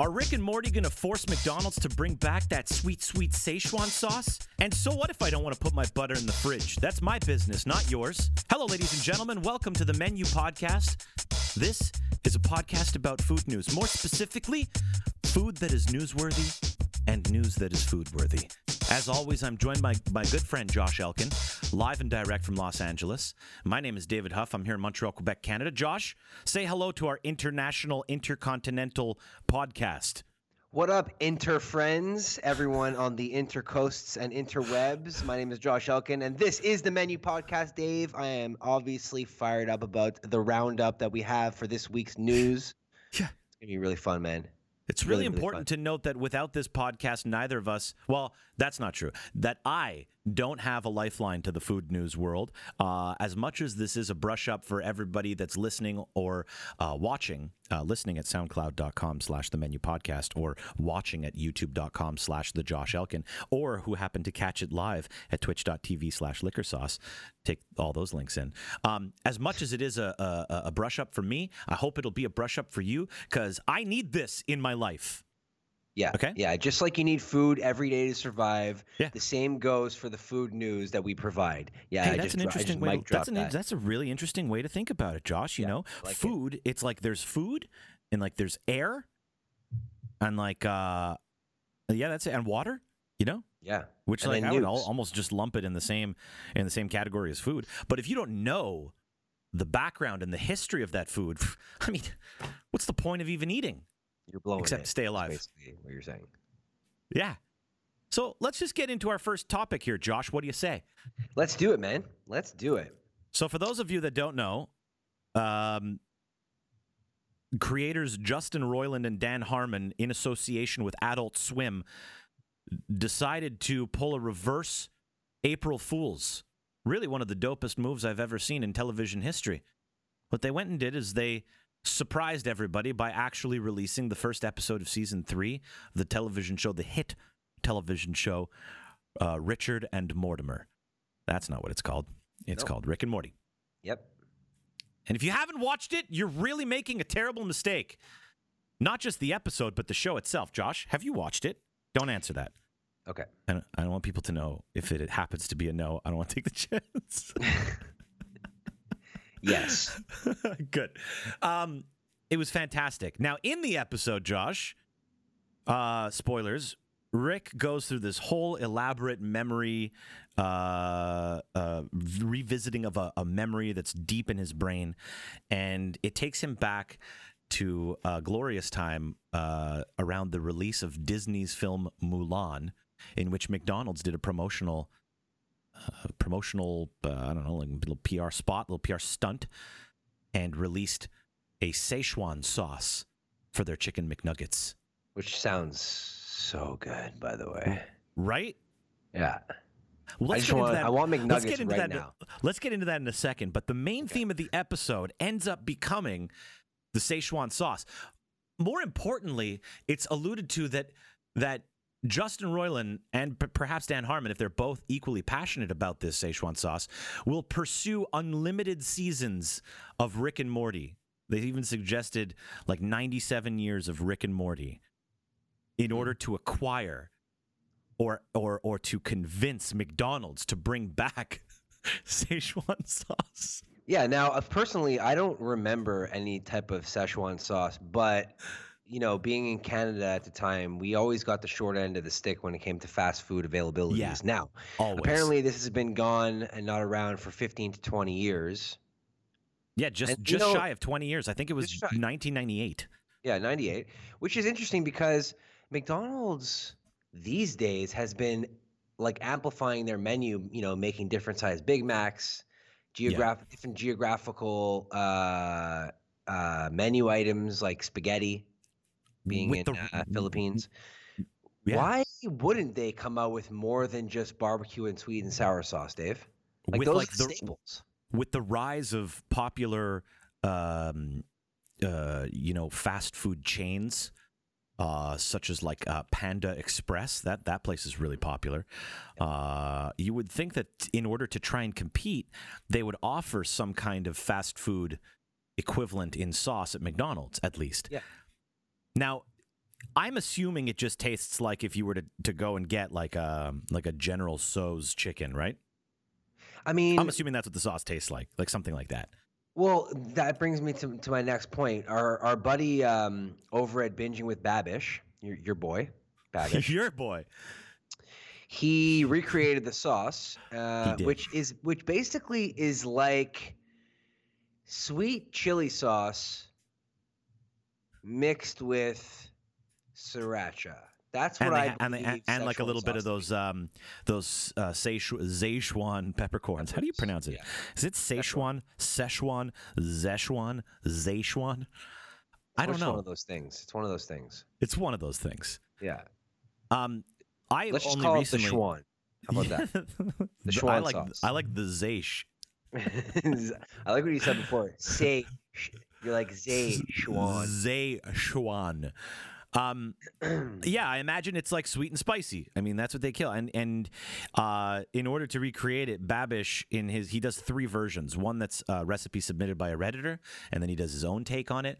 Are Rick and Morty going to force McDonald's to bring back that sweet, sweet Szechuan sauce? And so what if I don't want to put my butter in the fridge? That's my business, not yours. Hello, ladies and gentlemen. Welcome to the Menu Podcast. This is a podcast about food news. More specifically, food that is newsworthy and news that is food worthy. As always, I'm joined by my good friend Josh Elkin, live and direct from Los Angeles. My name is David Huff. I'm here in Montreal, Quebec, Canada. Josh, say hello to our international, intercontinental podcast. What up, inter friends, everyone on the intercoasts and interwebs? My name is Josh Elkin, and this is the Menu Podcast. Dave, I am obviously fired up about the roundup that we have for this week's news. Yeah. It's gonna be really fun, man. It's really, really important really to note that without this podcast, neither of us, well, that's not true, that I don't have a lifeline to the food news world. Uh, as much as this is a brush up for everybody that's listening or uh, watching, uh, listening at soundcloud.com slash the menu podcast or watching at youtube.com slash the Josh Elkin or who happen to catch it live at twitch.tv slash liquor sauce. Take all those links in. Um, as much as it is a, a, a brush up for me, I hope it'll be a brush up for you because I need this in my life. Yeah. Okay. Yeah. Just like you need food every day to survive. Yeah. The same goes for the food news that we provide. Yeah. Hey, I that's just, an interesting way. To, that's an that. that's a really interesting way to think about it, Josh. You yeah, know, like food. It. It's like there's food, and like there's air, and like uh, yeah, that's it, and water. You know. Yeah. Which and like I news. would almost just lump it in the same in the same category as food. But if you don't know the background and the history of that food, I mean, what's the point of even eating? You're blowing except it, stay alive. Basically, what you're saying. Yeah. So let's just get into our first topic here, Josh. What do you say? Let's do it, man. Let's do it. So, for those of you that don't know, um, creators Justin Roiland and Dan Harmon, in association with Adult Swim, decided to pull a reverse April Fools. Really, one of the dopest moves I've ever seen in television history. What they went and did is they surprised everybody by actually releasing the first episode of season three of the television show, the hit television show, uh, Richard and Mortimer. That's not what it's called. It's Nope. called Rick and Morty. Yep. And if you haven't watched it, you're really making a terrible mistake. Not just the episode, but the show itself. Josh, have you watched it? Don't answer that. Okay. I don't, I don't want people to know if it happens to be a no. I don't want to take the chance. Yes. Good. Um, it was fantastic. Now, in the episode, Josh, uh, spoilers, Rick goes through this whole elaborate memory, uh, uh, revisiting of a, a memory that's deep in his brain, and it takes him back to a glorious time uh, around the release of Disney's film Mulan, in which McDonald's did a promotional uh, promotional, uh, I don't know, like little PR spot, little PR stunt, and released a Szechuan sauce for their chicken McNuggets. Which sounds so good, by the way. Right? Yeah. Well, let's just get into want. that. I want McNuggets let's get into right that. now. Let's get into that in a second. But the main theme of the episode ends up becoming the Szechuan sauce. More importantly, it's alluded to that that Justin Roiland and p- perhaps Dan Harmon, if they're both equally passionate about this Szechuan sauce, will pursue unlimited seasons of Rick and Morty. They even suggested like 97 years of Rick and Morty in order to acquire or or or to convince McDonald's to bring back Szechuan sauce. Yeah. Now, uh, personally, I don't remember any type of Szechuan sauce, but you know, being in Canada at the time, we always got the short end of the stick when it came to fast food availabilities. Yeah. Now, Always. apparently, this has been gone and not around for 15 to 20 years. yeah, just and, you just know- shy of 20 years. I think it was 1998. Yeah, 98, which is interesting because McDonald's these days has been like amplifying their menu, you know, making different size Big Macs, geograph different geographical uh, uh, menu items like spaghetti being With in the- uh, Philippines. Yeah. Why wouldn't they come out with more than just barbecue and sweet and sour sauce, Dave? Like with those like the staples. with the rise of popular um uh you know fast food chains uh such as like uh, Panda Express that that place is really popular uh you would think that in order to try and compete they would offer some kind of fast food equivalent in sauce at McDonald's at least Yeah. Now I'm assuming it just tastes like if you were to, to go and get like a like a General Tso's chicken, right? I mean, I'm assuming that's what the sauce tastes like, like something like that. Well, that brings me to, to my next point. Our our buddy um, over at Binging with Babish, your, your boy, Babish, Your boy. he recreated the sauce, uh, which is which basically is like sweet chili sauce mixed with sriracha. That's what And, I and, they, and like a little bit of those um those uh, Szechuan peppercorns. How do you pronounce it? Is yeah. it Szechuan, Szechuan, Szechuan, Szechuan? I don't It's know. one of those things. It's one of those things. It's one of those things. Yeah. Um, I Let's just only call recently. it the Schwan. How about that? The- I like sauce. I like the Zeish. I like what you said before. Say, you're like Zay Schwan. Szechuan. Um, yeah, I imagine it's like sweet and spicy. I mean, that's what they kill. And and uh, in order to recreate it, Babish in his he does three versions. One that's a recipe submitted by a redditor, and then he does his own take on it,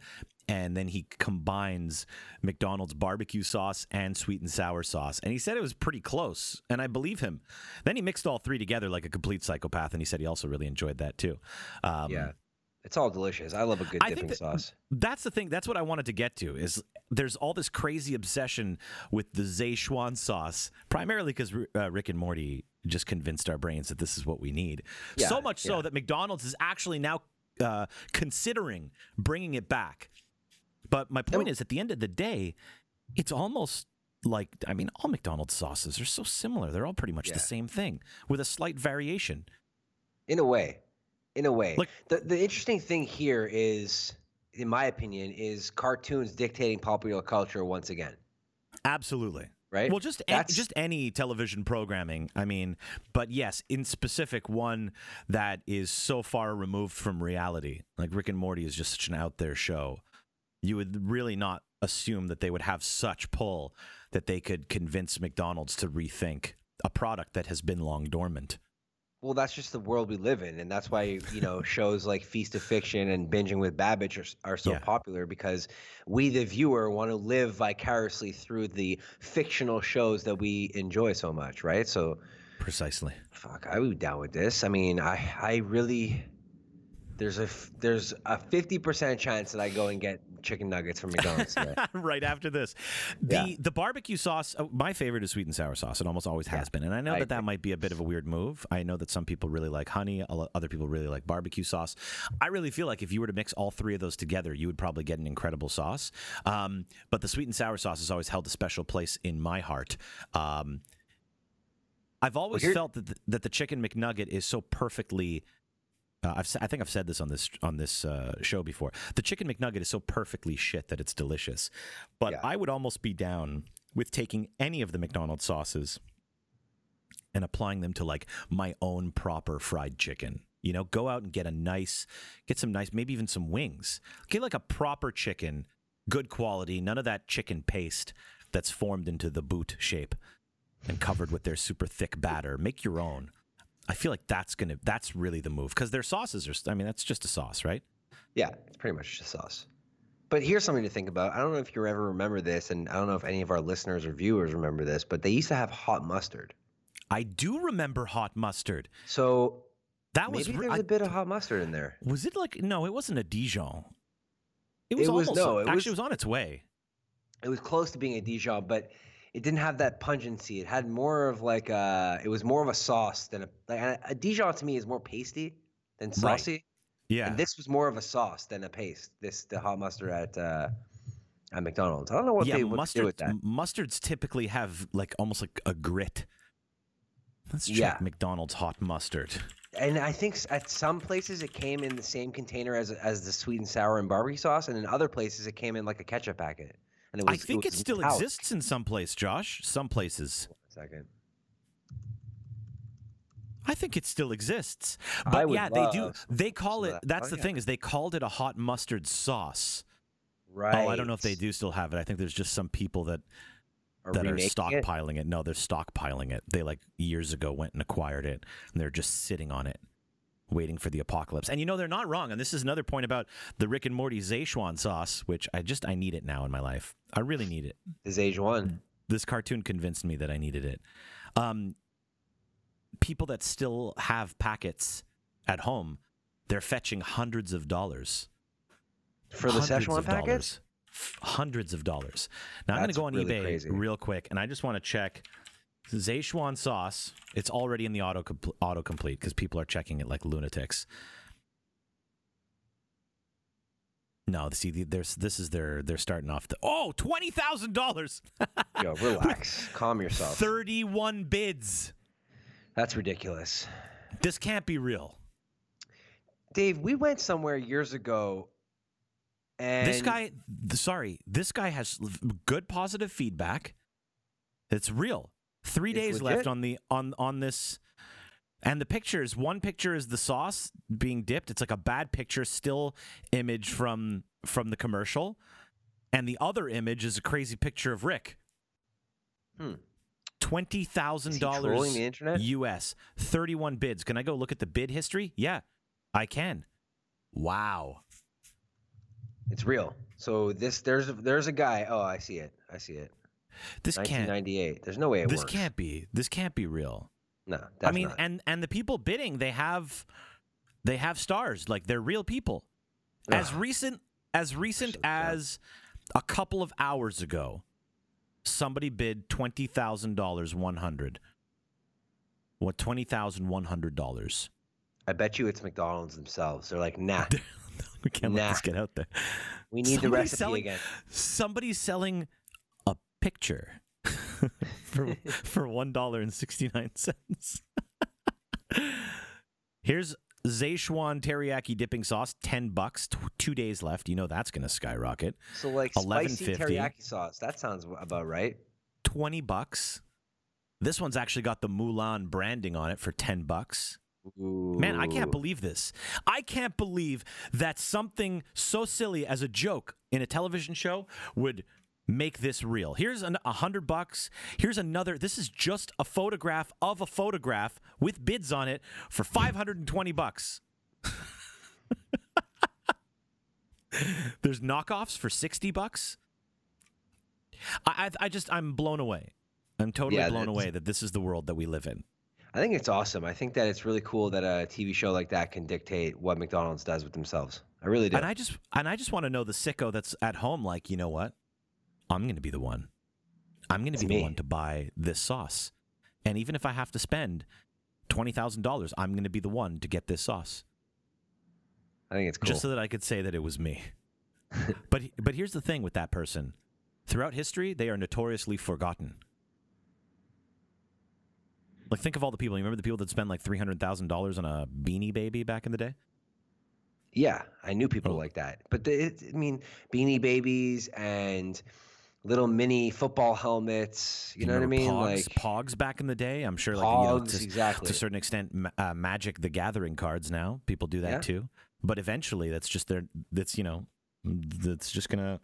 and then he combines McDonald's barbecue sauce and sweet and sour sauce. And he said it was pretty close, and I believe him. Then he mixed all three together like a complete psychopath, and he said he also really enjoyed that too. Um, yeah, it's all delicious. I love a good I think dipping that- sauce. that's the thing. That's what I wanted to get to. Is there's all this crazy obsession with the Szechuan sauce, primarily because uh, Rick and Morty just convinced our brains that this is what we need. so Yeah, much so yeah. that McDonald's is actually now uh, considering bringing it back. But my point is, at the end of the day, it's almost like I mean, all McDonald's sauces are so similar. They're all pretty much Yeah. the same thing with a slight variation. In a way, in a way. Like- the the interesting thing here is, in my opinion, is cartoons dictating popular culture once again. Absolutely. Right? Well, just just any television programming. I mean, but yes, in specific, one that is so far removed from reality, like Rick and Morty is just such an out there show. You would really not assume that they would have such pull that they could convince McDonald's to rethink a product that has been long dormant. Well, that's just the world we live in, and that's why you know shows like Feast of Fiction and Binging with Babish are, are so Yeah. popular because we, the viewer, want to live vicariously through the fictional shows that we enjoy so much, right? So, Precisely. fuck, I would down with this. I mean, I I really there's a there's a fifty percent chance that I go and get chicken nuggets from McDonald's right after this. The Yeah. the barbecue sauce, uh, my favorite is sweet and sour sauce. It almost always has been. And I know I that that might be a bit of a weird move. I know that some people really like honey, other people really like barbecue sauce. I really feel like if you were to mix all three of those together, you would probably get an incredible sauce. Um, but the sweet and sour sauce has always held a special place in my heart. Um, I've always here- felt that the, that the chicken McNugget is so perfectly uh, I've, I think I've said this on this on this uh, show before. The chicken McNugget is so perfectly shit that it's delicious. But Yeah. I would almost be down with taking any of the McDonald's sauces and applying them to like my own proper fried chicken. You know, go out and get a nice, get some nice, maybe even some wings. Get like a proper chicken, good quality, none of that chicken paste that's formed into the boot shape and covered with their super thick batter. Make your own. I feel like that's gonna that's really the move because their sauces are. I mean, that's just a sauce, right? Yeah, it's pretty much just sauce. But here's something to think about. I don't know if you ever remember this, and I don't know if any of our listeners or viewers remember this, but they used to have hot mustard. I do remember hot mustard. So That was maybe re- there's I- a bit of hot mustard in there. was it like no? It wasn't a Dijon. It was It was- almost no, it actually was- it was on its way. It was close to being a Dijon, but it didn't have that pungency. It had more of like a. It was more of a sauce than a. Like a, a Dijon to me is more pasty than Right. saucy. Yeah, And this was more of a sauce than a paste. This the hot mustard at uh, at McDonald's. I don't know what yeah. they they Mustard do with that. mustards typically have like almost like a grit. Let's check Yeah. McDonald's hot mustard. And I think at some places it came in the same container as as the sweet and sour and barbecue sauce, and in other places it came in like a ketchup packet. And it I think it, was still metallic. exists in some place, Josh. Some places. Second. I think it still exists. But yeah, they do. They call it. That's Oh, the yeah. thing is they called it a hot mustard sauce. Right. Oh, I don't know if they do still have it. I think there's just some people that Are that are remaking it? stockpiling it. No, they're stockpiling it. They like years ago went and acquired it, and they're just sitting on it. Waiting for the apocalypse. And you know they're not wrong. And this is another point about the Rick and Morty Szechuan sauce, which I just I need it now in my life. I really need it. The Szechuan. This cartoon convinced me that I needed it. Um, people that still have packets at home, they're fetching hundreds of dollars For the hundreds Szechuan packets? dollars. Hundreds of dollars. Now I'm going to go on really eBay crazy. real quick, and I just want to check Szechuan sauce. It's already in the auto autocomplete because people are checking it like lunatics. No, see, there's this is their they're starting off the oh twenty thousand dollars, Yo, relax. Calm yourself. thirty one bids. That's ridiculous. This can't be real. Dave, we went somewhere years ago and this guy, sorry, this guy has good positive feedback. It's real. Three It's days legit. left on the on on this, and the pictures. One picture is the sauce being dipped. It's like a bad picture, still image from from the commercial, and the other image is a crazy picture of Rick. Hmm. Twenty thousand dollars trolling the internet? U.S. Thirty-one bids. Can I go look at the bid history? Yeah, I can. Wow. It's real. So this there's there's a guy. Oh, I see it. I see it. This can't. 1998. There's no way it This works. can't be. This can't be real. No, I mean, not. and and the people bidding, they have they have stars. Like they're real people. As recent as recent so as a couple of hours ago, somebody bid twenty thousand dollars one hundred. What twenty thousand one hundred dollars? I bet you it's McDonald's themselves. They're like, nah, We can't let this get out there. we need the Somebody's recipe selling- again. Somebody's selling picture for for one dollar and sixty nine cents. Here's Szechuan teriyaki dipping sauce, ten bucks. T- two days left. You know that's going to skyrocket. So like spicy teriyaki sauce. That sounds about right. Twenty bucks. This one's actually got the Mulan branding on it for ten bucks. Man, I can't believe this. I can't believe that something so silly as a joke in a television show would make this real. Here's an, a hundred bucks. Here's another. This is just a photograph of a photograph with bids on it for 520 bucks. There's knockoffs for 60 bucks. I, I, I just, I'm blown away. I'm totally Yeah, blown away that this is the world that we live in. I think it's awesome. I think that it's really cool that a TV show like that can dictate what McDonald's does with themselves. I really do. And I just and I just want to know the sicko that's at home like, you know what? I'm going to be the one. I'm going to be the one to buy this sauce. And even if I have to spend $20,000, I'm going to be the one to get this sauce I think it's cool. just so that I could say that it was me. but but here's the thing with that person. Throughout history, they are notoriously forgotten. Like think of all the people. You remember the people that spend like $300,000 on a beanie baby back in the day? Yeah, I knew people Oh. like that. But the, I mean, Beanie Babies and little mini football helmets. You, know what I mean? Pogs, like Pogs back in the day. I'm sure, like you know, Pogs, to, exactly. to a certain extent, uh, Magic the Gathering cards. Now people do that Yeah. too. But eventually, that's just their. That's you know, that's just gonna.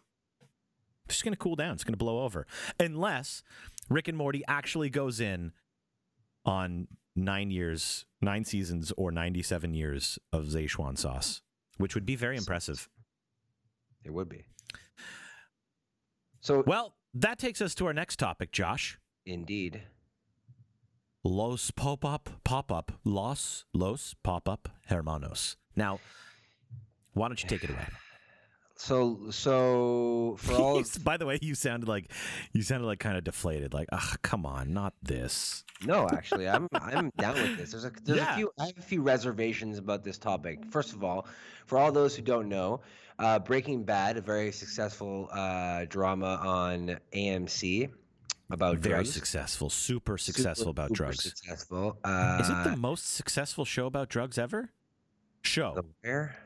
Just gonna cool down. It's gonna blow over, unless Rick and Morty actually goes in on nine years, nine seasons, or ninety-seven years of Szechuan sauce, which would be very impressive. It would be. So Well, that takes us to our next topic, Josh. indeed, Los pop up pop up Los Los pop up Hermanos. Now, why don't you take it away? so so for all of, By the way, you sounded like you sounded like kind of deflated. Like, ah, come on, not this. no, actually, I'm I'm down with this. There's a there's Yeah. a few I have a few reservations about this topic. First of all, for all those who don't know, uh, Breaking Bad, a very successful uh, drama on AMC about drugs. Very drugs. successful, super Super, successful about super drugs. Successful. Uh, Is it the most successful show about drugs ever? Show The Wire?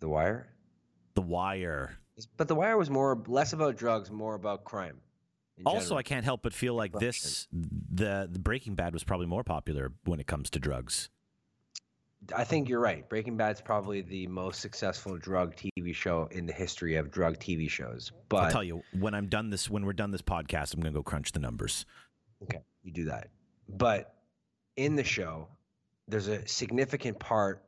The Wire? The Wire. But The Wire was more less about drugs, more about crime. Also, general. I can't help but feel like this the, the Breaking Bad was probably more popular when it comes to drugs. I think you're right. Breaking Bad's probably the most successful drug TV show in the history of drug TV shows. But I'll tell you when I'm done this when we're done this podcast, I'm gonna go crunch the numbers. okay, you do that. But in the show, there's a significant part.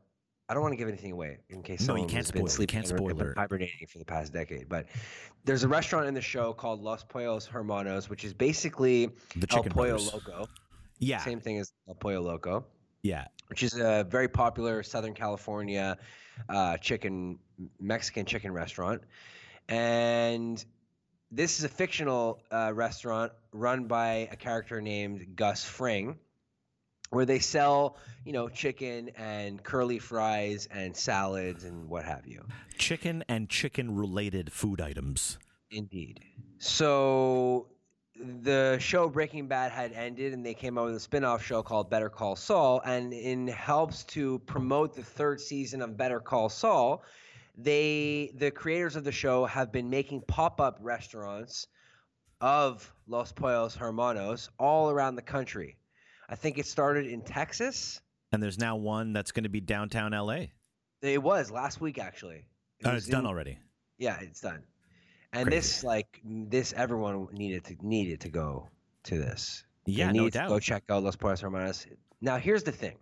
I don't want to give anything away in case No, you someone can't has been spoil. You sleeping can't and- and spoil been it. hibernating for the past decade. But there's a restaurant in the show called Los Pollos Hermanos, which is basically The El Pollo Brothers. Loco. Yeah, Same thing as El Pollo Loco. Yeah. which is a very popular Southern California uh, chicken Mexican chicken restaurant, and this is a fictional uh, restaurant run by a character named Gus Fring, where they sell you know chicken and curly fries and salads and what have you. Chicken and chicken-related food items. Indeed. So the show Breaking Bad had ended and they came out with a spin-off show called Better Call Saul and in helps to promote the third season of Better Call Saul, they the creators of the show have been making pop-up restaurants of Los Pollos Hermanos all around the country. I think it started in Texas. And there's now one that's going to be downtown LA. It was last week actually. It oh, was it's done already. Yeah, it's done. And Crazy. this, like this, everyone needed to needed to go to this. They Yeah, no needed to Go check out Los Pollos Hermanos. Now, here's the thing.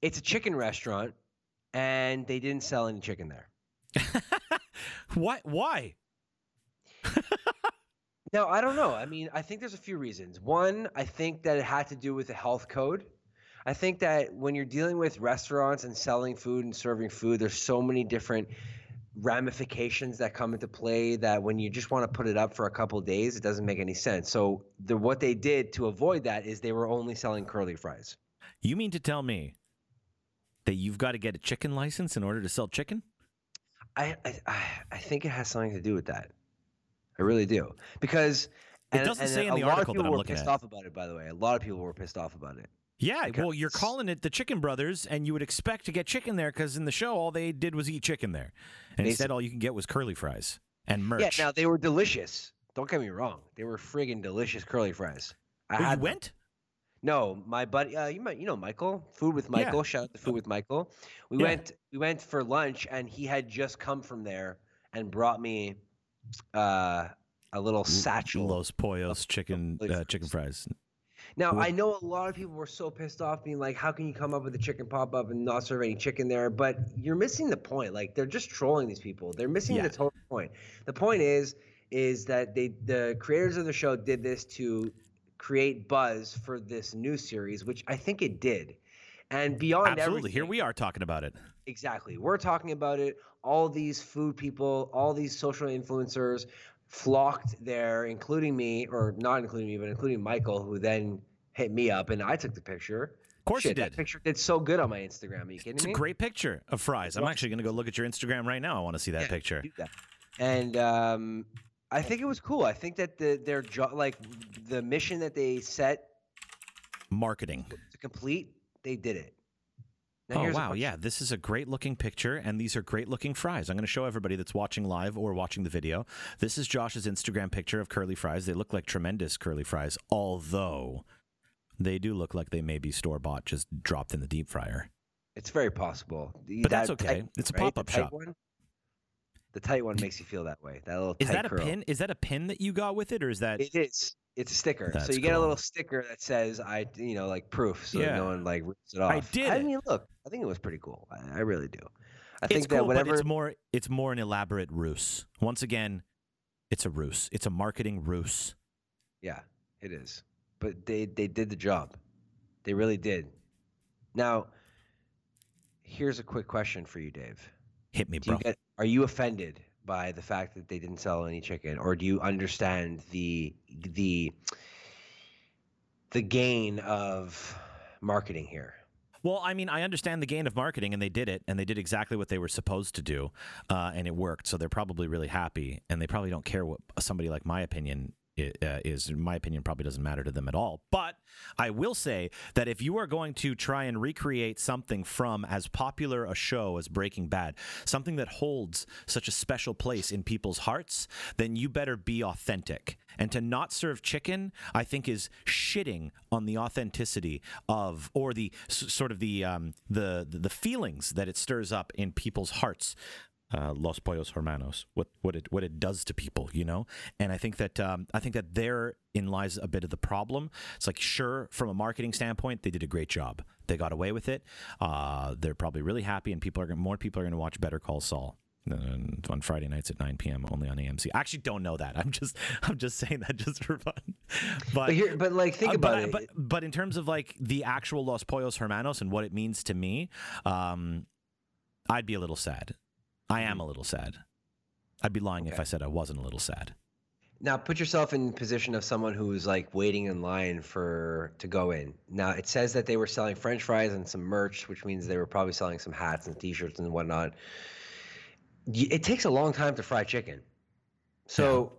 It's a chicken restaurant, and they didn't sell any chicken there. Why? Why? no, I don't know. I mean, I think there's a few reasons. One, I think that it had to do with the health code. I think that when you're dealing with restaurants and selling food and serving food, there's so many different ramifications that come into play that when you just want to put it up for a couple days, it doesn't make any sense. So, the, what they did to avoid that is they were only selling curly fries. You mean to tell me that you've got to get a chicken license in order to sell chicken? I, I, I- think it has something to do with that. I really do because It and- doesn't and say in a the lot article of that people I'm were pissed off about it. By the way, a lot of people were pissed off about it. Yeah, well, you're calling it the Chicken Brothers, and you would expect to get chicken there because in the show, all they did was eat chicken there. And instead, all you can get was curly fries and merch. Yeah, now they were delicious. Don't get me wrong; they were friggin' delicious curly fries. I Oh, you had them. went? No, my buddy, uh, you might, you know, Michael. Food with Yeah. Michael. Shout out to Food with Michael. We Yeah. went, we went for lunch, and he had just come from there and brought me uh, a little satchel. Los Pollos chicken uh, chicken fries. Now I know a lot of people were so pissed off, being like, "How can you come up with a chicken pop up and not serve any chicken there?" But you're missing the point. Like they're just trolling these people. They're missing Yeah. the total point. The point is, is that they the creators of the show did this to create buzz for this new series, which I think it did. And beyond Absolutely. Here we are talking about it. Exactly. We're talking about it. All these food people, all these social influencers flocked there, including me, or not including me, but including Michael, who then hit me up and I took the picture. Of course Shit, you That did. picture did so good on my Instagram. Are you kidding me? It's a great picture of fries. I'm actually going to go look at your Instagram right now. I want to see that Yeah, picture. that. And um, I think it was cool. I think that the their job, like the mission that they set Marketing. to complete, they did it. Now, Oh wow, yeah, this is a great looking picture, and these are great looking fries. I'm going to show everybody that's watching live or watching the video. This is Josh's Instagram picture of curly fries. They look like tremendous curly fries, although they do look like they may be store bought, just dropped in the deep fryer. It's very possible. The- But that's okay. tight- It's a right? Pop-up shop. One, the tight one makes you feel that way. That little Is tight that a curl. pin? Is that a pin that you got with it, or is that? It is. It's a sticker. That's so you get a little sticker that says I, you know, like proof, so Yeah. no one like rips it off. I did I mean, look, I think it was pretty cool. I, I really do. I it's think cool, that whatever. but it's more. It's more an elaborate ruse. Once again, it's a ruse. It's a marketing ruse. Yeah, it is. But they they did the job. They really did. Now, here's a quick question for you, Dave. Hit me, Do bro. you get are you offended by the fact that they didn't sell any chicken or do you understand the the the gain of marketing here? Well, I mean, I understand the gain of marketing, and they did it, and they did exactly what they were supposed to do, uh, and it worked. So they're probably really happy, and they probably don't care what somebody like my opinion uh, is. In my opinion probably doesn't matter to them at all. But I will say that if you are going to try and recreate something from as popular a show as Breaking Bad, something that holds such a special place in people's hearts, then you better be authentic. And to not serve chicken, I think, is shitting on the authenticity of, or the sort of the um, the the feelings that it stirs up in people's hearts. Uh, Los Pollos Hermanos, what what it what it does to people, you know. And I think that um, I think that therein lies a bit of the problem. It's like sure, from a marketing standpoint, they did a great job. They got away with it. Uh, they're probably really happy, and people are gonna, more people are going to watch Better Call Saul on Friday nights at 9 p.m. only on AMC. I actually don't know that. I'm just I'm just saying that just for fun. But But, here, but like, think uh, about but, it. but but in terms of like the actual Los Pollos Hermanos and what it means to me, um, I'd be a little sad. I am a mm-hmm. little sad. I'd be lying if I said I wasn't a little sad. Now put yourself in the position of someone who's like waiting in line for to go in. Now it says that they were selling French fries and some merch, which means they were probably selling some hats and T-shirts and whatnot. It takes a long time to fry chicken, so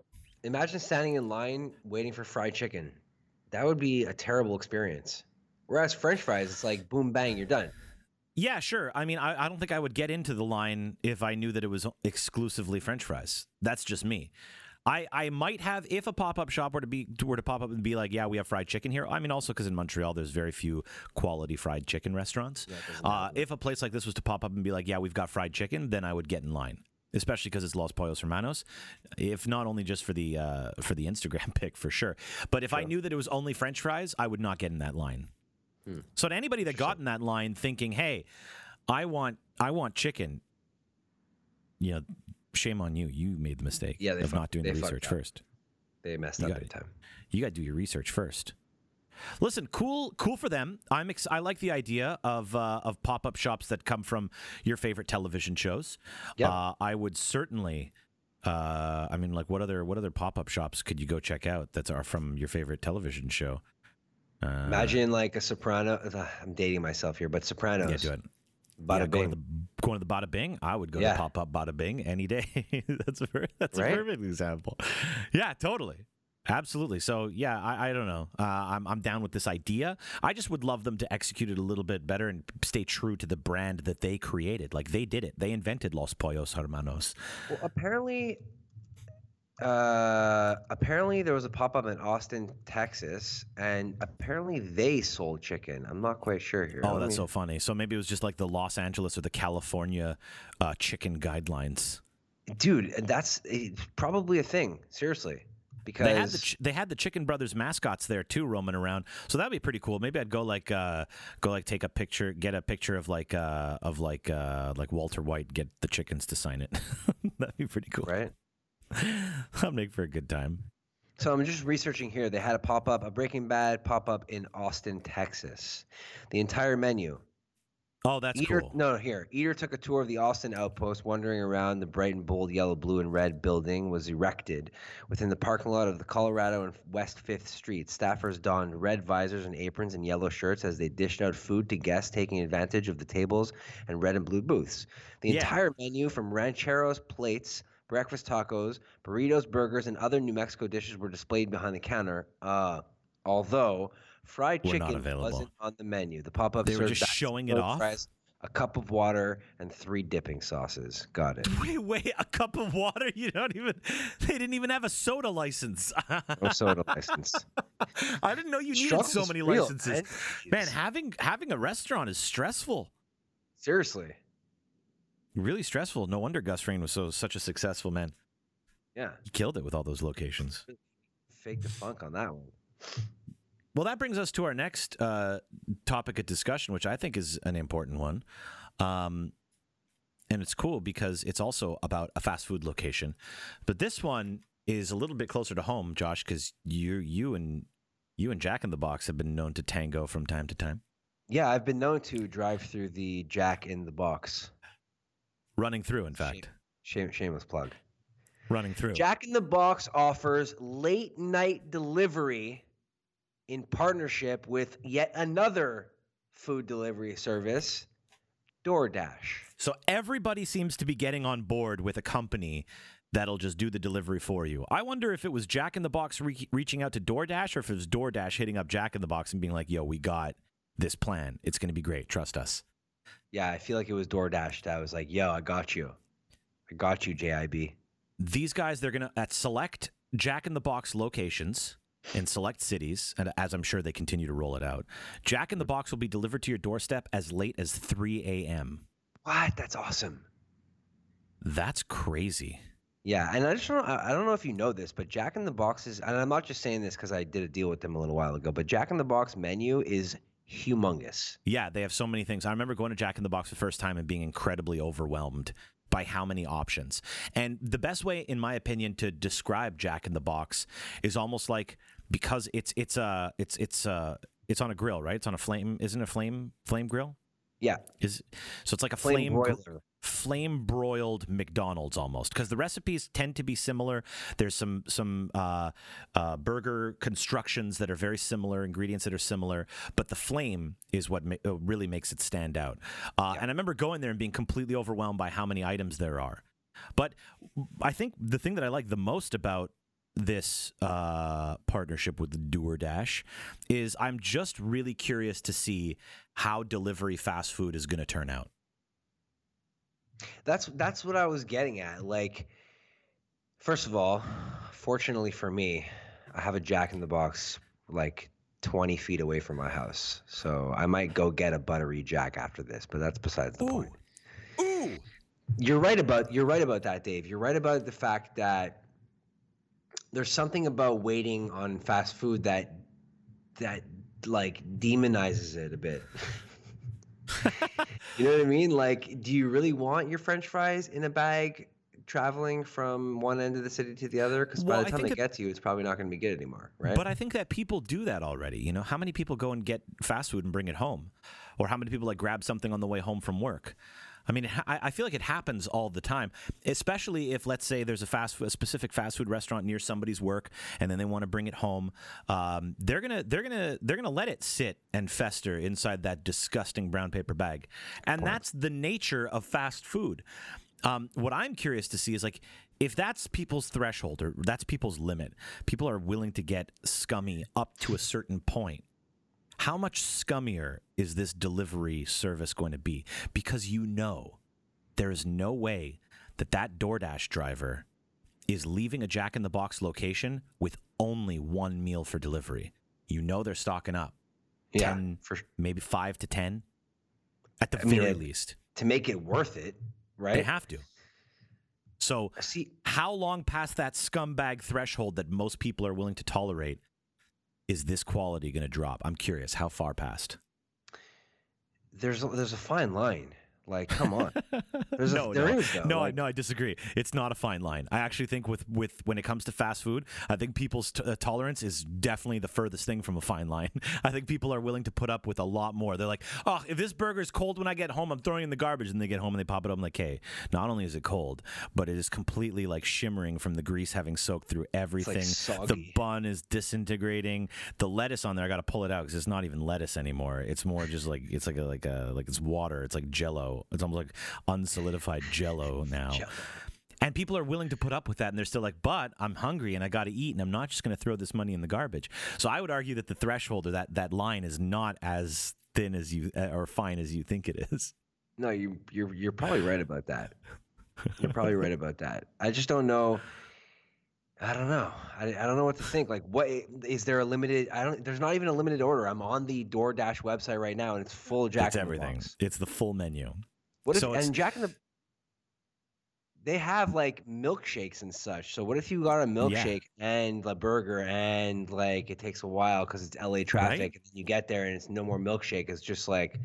imagine standing in line waiting for fried chicken. That would be a terrible experience. Whereas French fries, it's like boom bang, you're done. Yeah, sure. I mean, I, I don't think I would get into the line if I knew that it was exclusively French fries. That's just me. I, I might have if a pop up shop were to be were to pop up and be like, yeah, we have fried chicken here. I mean, also because in Montreal there's very few quality fried chicken restaurants. Uh, if a place like this was to pop up and be like, yeah, we've got fried chicken, then I would get in line. Especially because it's Los Pollos Hermanos, if not only just for the uh, for the Instagram pic for sure, but if I knew that it was only French fries, I would not get in that line. So to anybody that got in that line thinking, "Hey, I want I want chicken," you know, shame on you. You made the mistake Yeah, of fuck- not doing the research first. They messed You up big time. You got to do your research first. Listen, cool, cool for them. I'm ex- I like the idea of uh, of pop up shops that come from your favorite television shows. Yeah. Uh, I would certainly. Uh, I mean, like, what other what other pop up shops could you go check out that are from your favorite television show? Uh, Imagine like a Soprano. I'm dating myself here, but Sopranos. yeah, do it. Bada yeah, bing. going to the going to the Bada Bing, I would go Yeah. to pop up Bada Bing any day. that's a that's Right? a perfect example. Yeah, totally. Absolutely. So yeah, I, I don't know. Uh, I'm I'm down with this idea. I just would love them to execute it a little bit better and stay true to the brand that they created. Like they did it. They invented Los Pollos Hermanos. Well, apparently, uh, apparently there was a pop up in Austin, Texas, and apparently they sold chicken. I'm not quite sure here. Oh, Let that's me- so funny. So maybe it was just like the Los Angeles or the California uh, chicken guidelines. dude. That's probably a thing. Seriously, because They had the ch- they had the Chicken Brothers mascots there too, roaming around. So that'd be pretty cool. Maybe I'd go like uh, go like take a picture, get a picture of like uh, of like uh, like Walter White, get the chickens to sign it. that'd be pretty cool. right. That'll make for a good time. So I'm just researching here. They had a pop up, a Breaking Bad pop up in Austin, Texas. The entire menu. Oh, that's Eater, cool. No, here. Eater took a tour of the Austin outpost, wandering around the bright and bold yellow, blue, and red building was erected within the parking lot of the Colorado and West Fifth Street. Staffers donned red visors and aprons and yellow shirts as they dished out food to guests, taking advantage of the tables and red and blue booths. The Yeah. entire menu, from rancheros plates, breakfast tacos, burritos, burgers, and other New Mexico dishes, were displayed behind the counter. Uh, although fried Were chicken wasn't on the menu. The pop-up They were just showing it off? fries, a cup of water, and three dipping sauces. Got it. Wait, wait, a cup of water? You don't even. They didn't even have a soda license. No soda license. I didn't know you needed Struggle so many real, licenses. man. Man, having having a restaurant is stressful. seriously. Really stressful. No wonder Gus Fring was so such a successful man. Yeah, He killed it with all those locations. fake the funk on that one. Well, that brings us to our next uh, topic of discussion, which I think is an important one. Um, and it's cool because it's also about a fast food location. But this one is a little bit closer to home, Josh, because you you and you and Jack in the Box have been known to tango from time to time, Yeah, I've been known to drive through the Jack in the Box. Running through. In fact, Shame, shameless plug. running through. Jack in the Box offers late night delivery in partnership with yet another food delivery service, DoorDash. So everybody seems to be getting on board with a company that'll just do the delivery for you. I wonder if it was Jack in the Box re- reaching out to DoorDash or if it was DoorDash hitting up Jack in the Box and being like, "Yo, we got this plan. It's going to be great. Trust us." Yeah, I feel like it was DoorDash that was like, yo, I got you. I got you, JIB. These guys they're going to at select Jack in the Box locations in select cities, and as I'm sure they continue to roll it out, Jack in the Box will be delivered to your doorstep as late as 3 a.m. What? That's awesome. That's crazy. Yeah, and I just don't. I I don't know if you know this, but Jack in the Box is, and I'm not just saying this because I did a deal with them a little while ago, but Jack in the Box menu is humongous. Yeah, they have so many things. I remember going to Jack in the Box the first time and being incredibly overwhelmed by how many options. And the best way, in my opinion, to describe Jack in the Box is almost like because it's it's uh it's it's uh it's on a grill, right? It's on a flame, isn't it a flame flame grill? Yeah, Is so it's like a flame, flame, broiler. flame broiled McDonald's almost because the recipes tend to be similar. There's some some uh, uh, burger constructions that are very similar, ingredients that are similar, but the flame is what ma- uh, really makes it stand out. Uh, Yeah. And I remember going there and being completely overwhelmed by how many items there are. But I think the thing that I like the most about this uh, partnership with DoorDash is I'm just really curious to see how delivery fast food is going to turn out. That's that's what I was getting at. Like, first of all, fortunately for me, I have a Jack in the Box like 20 feet away from my house, so I might go get a buttery Jack after this. But that's besides the point. Ooh. You're right about you're right about that, Dave. You're right about the fact that there's something about waiting on fast food that that like demonizes it a bit. you know what I mean? Like, do you really want your French fries in a bag traveling from one end of the city to the other? Because Well, by the time they that- get to you, it's probably not going to be good anymore, right? But I think that people do that already. You know, how many people go and get fast food and bring it home? Or how many people like grab something on the way home from work? I mean, I I feel like it happens all the time, especially if, let's say, there's a fast food, a specific fast food restaurant near somebody's work, and then they want to bring it home. Um, they're gonna, they're gonna, they're gonna let it sit and fester inside that disgusting brown paper bag, and that's the nature of fast food. Um, what I'm curious to see is like if that's people's threshold or that's people's limit, people are willing to get scummy up to a certain point. How much scummier is this delivery service going to be? Because you know there is no way that that DoorDash driver is leaving a Jack in the Box location with only one meal for delivery. You know they're stocking up, yeah, 10 for maybe five to 10 at the I very it- least. to make it worth it, right? They have to. So See, how long past that scumbag threshold that most people are willing to tolerate is this quality going to drop? I'm curious. How far past? there's a, there's a fine line. Like, come on. There's no, a, there no, is, though. no, I no, I disagree. It's not a fine line. I actually think with with when it comes to fast food, I think people's t- uh, tolerance is definitely the furthest thing from a fine line. I think people are willing to put up with a lot more. They're like, oh, if this burger is cold when I get home, I'm throwing it in the garbage, and they get home and they pop it up. I'm like, hey, not only is it cold, but it is completely like shimmering from the grease having soaked through everything. the soggy. bun is disintegrating. The lettuce on there, I got to pull it out because it's not even lettuce anymore. It's more just like it's like a, like a like it's water. It's like Jello. It's almost like unsolidified Jello now. Jello. And people are willing to put up with that, and they're still like, "But I'm hungry and I got to eat, and I'm not just going to throw this money in the garbage." So I would argue that the threshold or that that line is not as thin as you uh, or fine as you think it is. No, you you're you're probably right about that. You're probably right about that. I just don't know. I don't know. I, I don't know what to think. Like, what is there a limited? I don't. There's not even a limited order. I'm on the DoorDash website right now, and it's full Jack it's in the everything. Box. It's the full menu. What if So it's- and Jack in the they have like milkshakes and such. So what if you got a milkshake and a burger and like it takes a while because it's LA traffic Right? and then you get there and it's no more milkshake. It's just like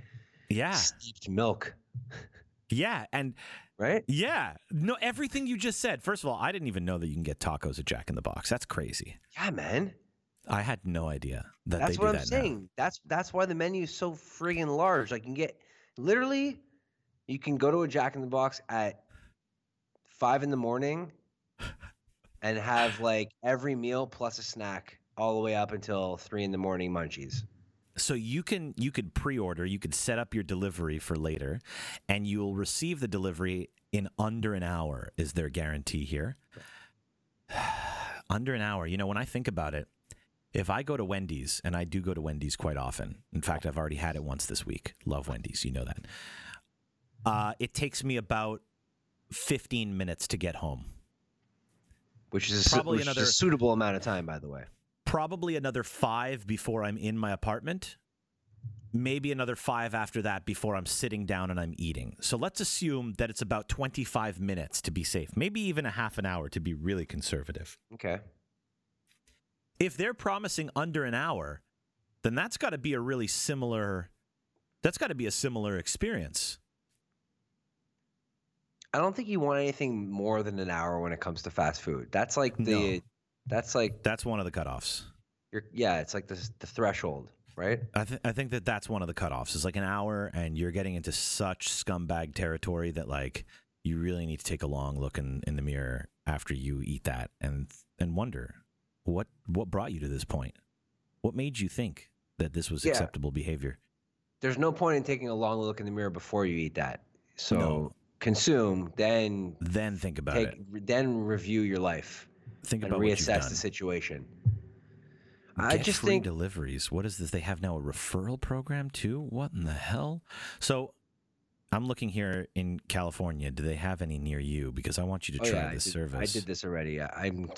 Yeah, steeped milk, yeah, and right? yeah. No, everything you just said. First of all, I didn't even know that you can get tacos at Jack in the Box. That's crazy. Yeah, man. I had no idea that That's they what I'm that now. saying. That's that's why the menu is so friggin' large. Like you can get literally, you can go to a Jack in the Box at five in the morning, and have like every meal plus a snack all the way up until three in the morning munchies. So you can you could pre-order, you could set up your delivery for later, and you'll receive the delivery in under an hour. Is their guarantee here? under an hour. You know, when I think about it, if I go to Wendy's, and I do go to Wendy's quite often. In fact, I've already had it once this week. Love Wendy's, you know that. Uh, it takes me about 15 minutes to get home. Which is a, Probably is another- a suitable amount of time, by the way. Probably another five before I'm in my apartment. maybe another five after that before I'm sitting down and I'm eating. So let's assume that it's about 25 minutes to be safe, maybe even a half an hour to be really conservative. Okay. If they're promising under an hour, then that's got to be a really similar that's got to be a similar experience. I don't think you want anything more than an hour when it comes to fast food. That's like the No. That's like That's one of the cutoffs. yeah, it's like the the threshold, right? I, th- I think that that's one of the cutoffs. It's like an hour, and you're getting into such scumbag territory that like you really need to take a long look in, in the mirror after you eat that and and wonder what what brought you to this point. What made you think that this was Yeah. acceptable behavior? There's no point in taking a long look in the mirror before you eat that. So No. consume, then Then think about take it. then review your life Think and about reassess the situation. I Get just free think deliveries. What is this? They have now a referral program too. What in the hell? So, I'm looking here in California. Do they have any near you? Because I want you to Oh, try yeah, I this did, service. I did this already. I'm.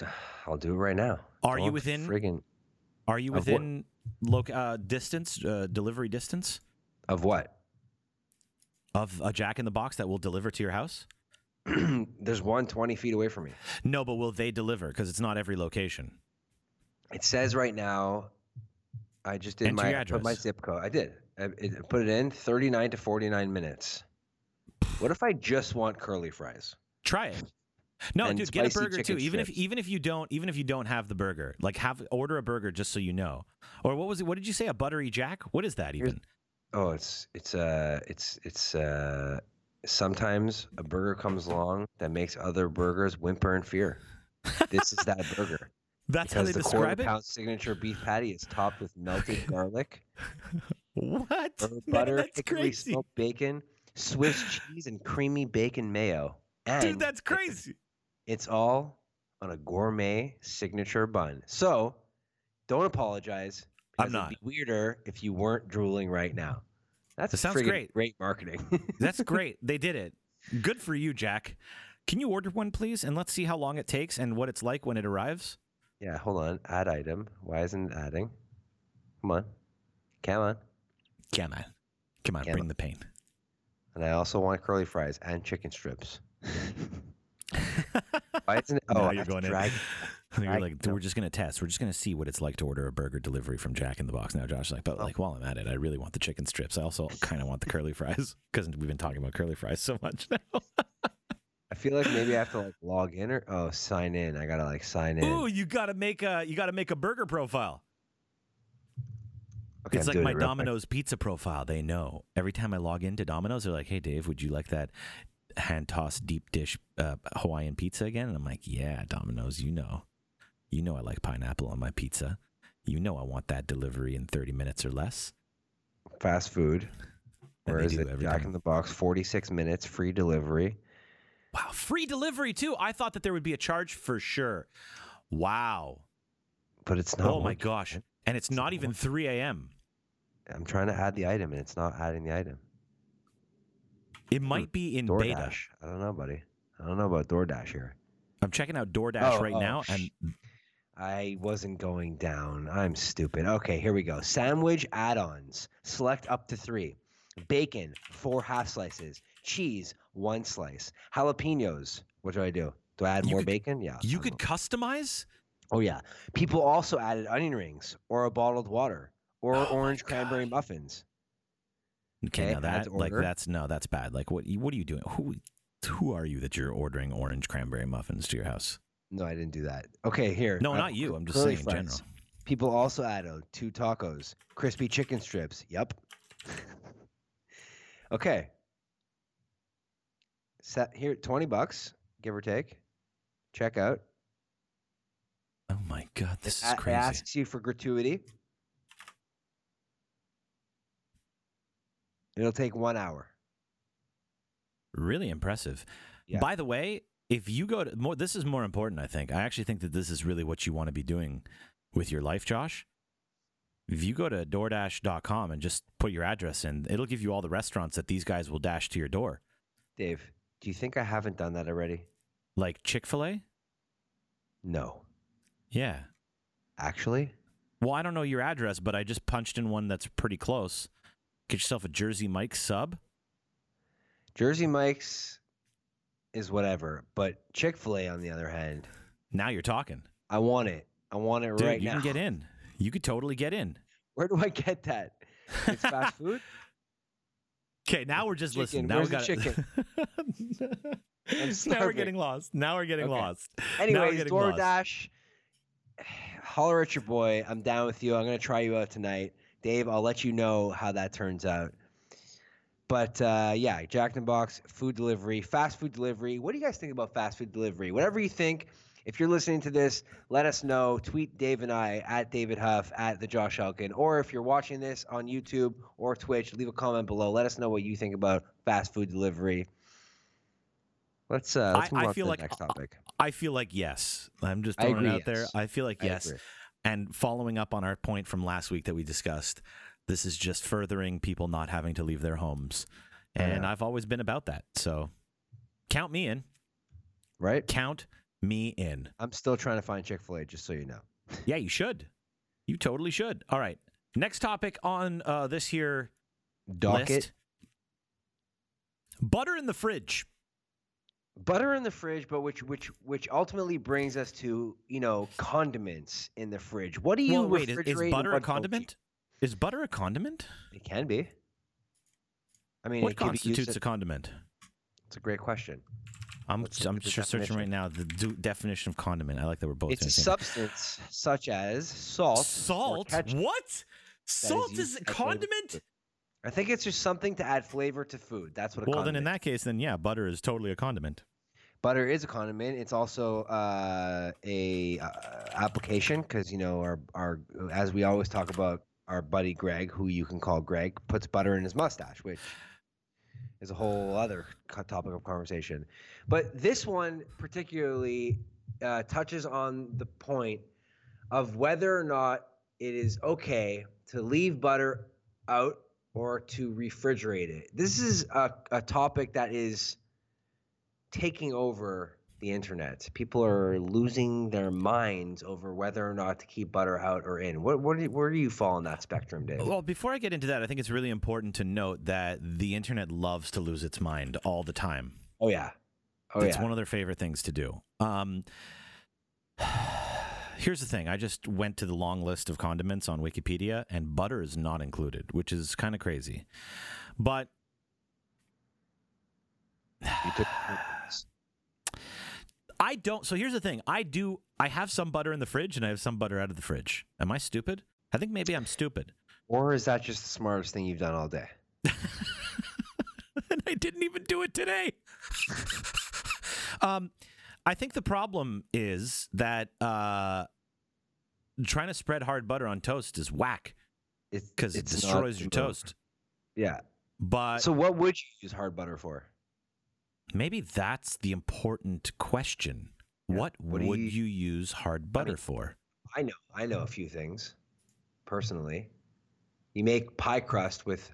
I'll do it right now. Are you within- friggin' Are you within loc- uh, distance, uh, delivery distance of what? of a Jack in the Box that will deliver to your house? There's one 20 feet away from me. No, but will they deliver? Because it's not every location. It says right now. I just did Enter my put my zip code. I did. I, it, put it in 39 to 49 minutes. What if I just want curly fries? Try it. No, dude, get a burger too. chicken Even if even if you don't even if you don't have the burger, like have order a burger just so you know. Or what was it? What did you say? A buttery jack? What is that Here's- even? Oh, it's it's uh it's it's uh sometimes a burger comes along that makes other burgers whimper in fear. This is that burger. That's how they the quarter describe it. pound signature beef patty is topped with melted garlic, What? herb Man, butter, that's hickory crazy. smoked bacon, Swiss cheese, and creamy bacon mayo. And Dude, that's crazy. It's all on a gourmet signature bun. So don't apologize. I'm not. It'd be weirder if you weren't drooling right now. That's That sounds great. Great marketing. That's great. They did it. Good for you, Jack. Can you order one, please? And let's see how long it takes and what it's like when it arrives. yeah, hold on. Add item. Why isn't it adding? Come on. Come on. Come on. Come on, Come bring on. the pain. And I also want curly fries and chicken strips. Why isn't it? Oh, Now you're going in. You're like, we're just going to test. We're just going to see what it's like to order a burger delivery from Jack in the Box. Now, Josh's like, but Oh. like, while I'm at it, I really want the chicken strips. I also kind of want the curly fries because we've been talking about curly fries so much now. I feel like maybe I have to like log in or oh sign in. I gotta like sign in. Ooh, you got to make a you got to make a burger profile. okay, it's I'm like my it real quick. Domino's pizza profile. They know every time I log into Domino's, they're like, "Hey, Dave, would you like that hand tossed deep dish uh, Hawaiian pizza again?" And I'm like, "Yeah, Domino's. You know, you know, I like pineapple on my pizza. You know, I want that delivery in 30 minutes or less." Fast food. Where is it? Jack in the Box, 46 minutes, free delivery. Wow, free delivery too. I thought that there would be a charge for sure. Wow. But it's not. oh my gosh. And it's It's not not even 3 a.m. I'm trying to add the item and it's not adding the item. It might be in DoorDash. beta. I don't know, buddy. I don't know about DoorDash here. I'm checking out DoorDash Oh, right oh, now, and I wasn't going down. I'm stupid. Okay, here we go. Sandwich add-ons. Select up to three. Bacon, four half slices. Cheese, one slice. Jalapenos. What do I do? Do I add You more could- bacon? Yeah. you could go- customize. Oh yeah. People also added onion rings or a bottled water or Oh orange cranberry muffins. Okay, Okay, now that like that's no, that's bad. Like what? What are you doing? Who? Who are you that you're ordering orange cranberry muffins to your house? No, I didn't do that. Okay, here. No, uh, not you. I'm just saying in general. People also added two tacos, crispy chicken strips. Yep. okay. Set here, twenty bucks, give or take. Check out. Oh my god, this is A- It crazy. asks you for gratuity. It'll take one hour. Really impressive. Yeah. By the way, if you go to more, this is more important. I think. I actually think that this is really what you want to be doing with your life, Josh. If you go to DoorDash.com and just put your address in, it'll give you all the restaurants that these guys will dash to your door, Dave, do you think I haven't done that already? like Chick Fil A. No. Yeah, Actually? Well, I don't know your address, but I just punched in one that's pretty close. Get yourself a Jersey Mike sub. Jersey Mike's is whatever, but Chick Fil A, on the other hand, Now you're talking. I want it. I want it Dude, right you now. You can get in. You could totally get in. Where do I get that? It's fast food. Okay, now we're just listening. Now Where's we got I'm now we're getting lost. Now we're getting Okay. lost. Anyways, getting lost. DoorDash. Holler at your boy. I'm down with you. I'm gonna try you out tonight, Dave. I'll let you know how that turns out. But uh, yeah, Jack in the Box food delivery, fast food delivery. What do you guys think about fast food delivery? Whatever you think. If you're listening to this, let us know. Tweet Dave and I at David Heuff at the Josh Elkin, or if you're watching this on YouTube or Twitch, leave a comment below. Let us know what you think about fast food delivery. Let's uh, let's I- move I on feel to the like- next topic. I feel like yes. I'm just throwing it out there. I feel like yes. And following up on our point from last week that we discussed, this is just furthering people not having to leave their homes. And Yeah. I've always been about that. So count me in. Right? Count me in. I'm still trying to find Chick Fil A, just so you know. Yeah, you should. You totally should. All right. Next topic on uh, this here Docket. list. Butter in the fridge. Butter in the fridge, but which which which ultimately brings us to you know condiments in the fridge. What do you well, wait, is, refrigerate? is butter a what don't you? condiment? Is butter a condiment? It can be. I mean, What it can be constitutes a condiment? It's a great question. I'm Let's I'm just searching right now the do- definition of condiment. I like that we're both It's a substance such as salt. Salt? What? Salt is a to add flavor to condiment? I think it's just something to add flavor to food. That's what a Well, then in that case, then yeah, butter is totally a condiment. Butter is a condiment. It's also uh, a uh, application because you know our our as we always talk about our buddy Greg, who you can call Greg, puts butter in his mustache, which is a whole other topic of conversation. But this one particularly uh, touches on the point of whether or not it is okay to leave butter out or to refrigerate it. This is a, a topic that is taking over the internet. People are losing their minds over whether or not to keep butter out or in. What, what you- where do you fall on that spectrum, Dave? Well, before I get into that, I think it's really important to note that the internet loves to lose its mind all the time. Oh yeah, oh it's yeah. one of their favorite things to do. Um, here's the thing: I just went to the long list of condiments on Wikipedia, and butter is not included, which is kind of crazy. But I don't. So here's the thing: I do. I have some butter in the fridge, and I have some butter out of the fridge. Am I stupid? I think maybe I'm stupid. or is that just the smartest thing you've done all day? and I didn't even do it today. um, I think the problem is that uh, trying to spread hard butter on toast is whack It's because it it's destroys your toast. Yeah. But So what would you use hard butter for? Maybe that's the important question. Yeah. What, What would you- you use hard butter mean- for? I know, I know a few things, personally. You make pie crust with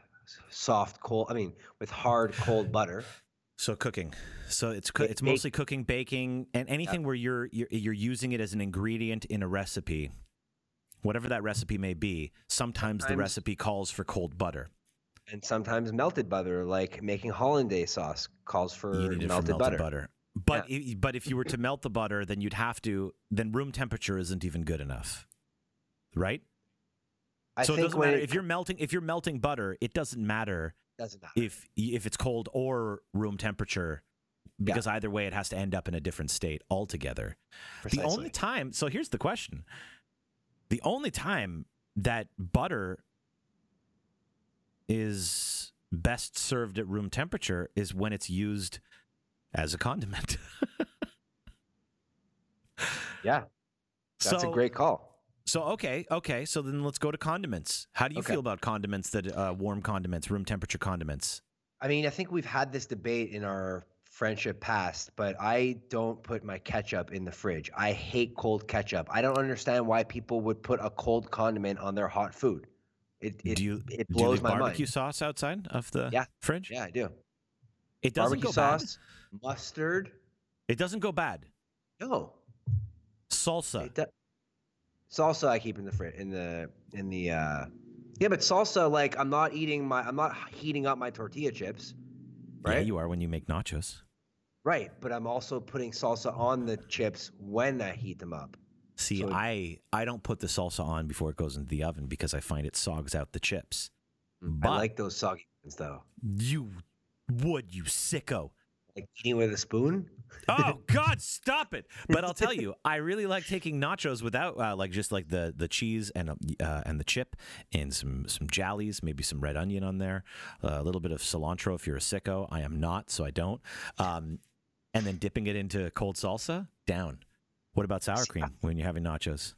soft cold. I mean, with hard cold butter. So cooking. So it's Ba- it's mostly cooking, baking, and anything where you're, you're you're using it as an ingredient in a recipe, whatever that recipe may be. Sometimes the recipe calls for cold butter. And sometimes melted butter, like making hollandaise sauce, calls for melted, melted butter. butter. But i but if you were to melt the butter, then you'd have to. Then room temperature isn't even good enough, right? I so it doesn't matter it if you're melting if you're melting butter. It doesn't matter doesn't matter. if if it's cold or room temperature, because either way, it has to end up in a different state altogether. The only time, so here's the question: the only time that butter is best served at room temperature is when it's used as a condiment. yeah, that's so, a great call. So okay, okay. So then let's go to condiments. How do you Okay. feel about condiments that uh, warm condiments, room temperature condiments? I mean, I think we've had this debate in our friendship past, but I don't put my ketchup in the fridge. I hate cold ketchup. I don't understand why people would put a cold condiment on their hot food. It it, do you it do blows leave my barbecue mind. sauce outside of the Yeah. fridge? Yeah, I do. It doesn't Barbecue go bad. mustard. It doesn't go bad. No, Salsa. do- Salsa I keep in the fridge in the in the uh yeah, but salsa like I'm not eating my I'm not heating up my tortilla chips, Yeah, right? you are when you make nachos. right, but I'm also putting salsa on the chips when I heat them up. See, So- I I don't put the salsa on before it goes into the oven because I find it sogs out the chips. Mm, But- I like those soggy ones though. You would, you sicko. Like eating with a spoon. Oh God, stop it! But I'll tell you, I really like taking nachos without uh, like just like the the cheese and uh, and the chip and some some jellies, maybe some red onion on there, a little bit of cilantro if you're a sicko. I am not, so I don't. Um, and then dipping it into cold salsa, down. What about sour cream when you're having nachos?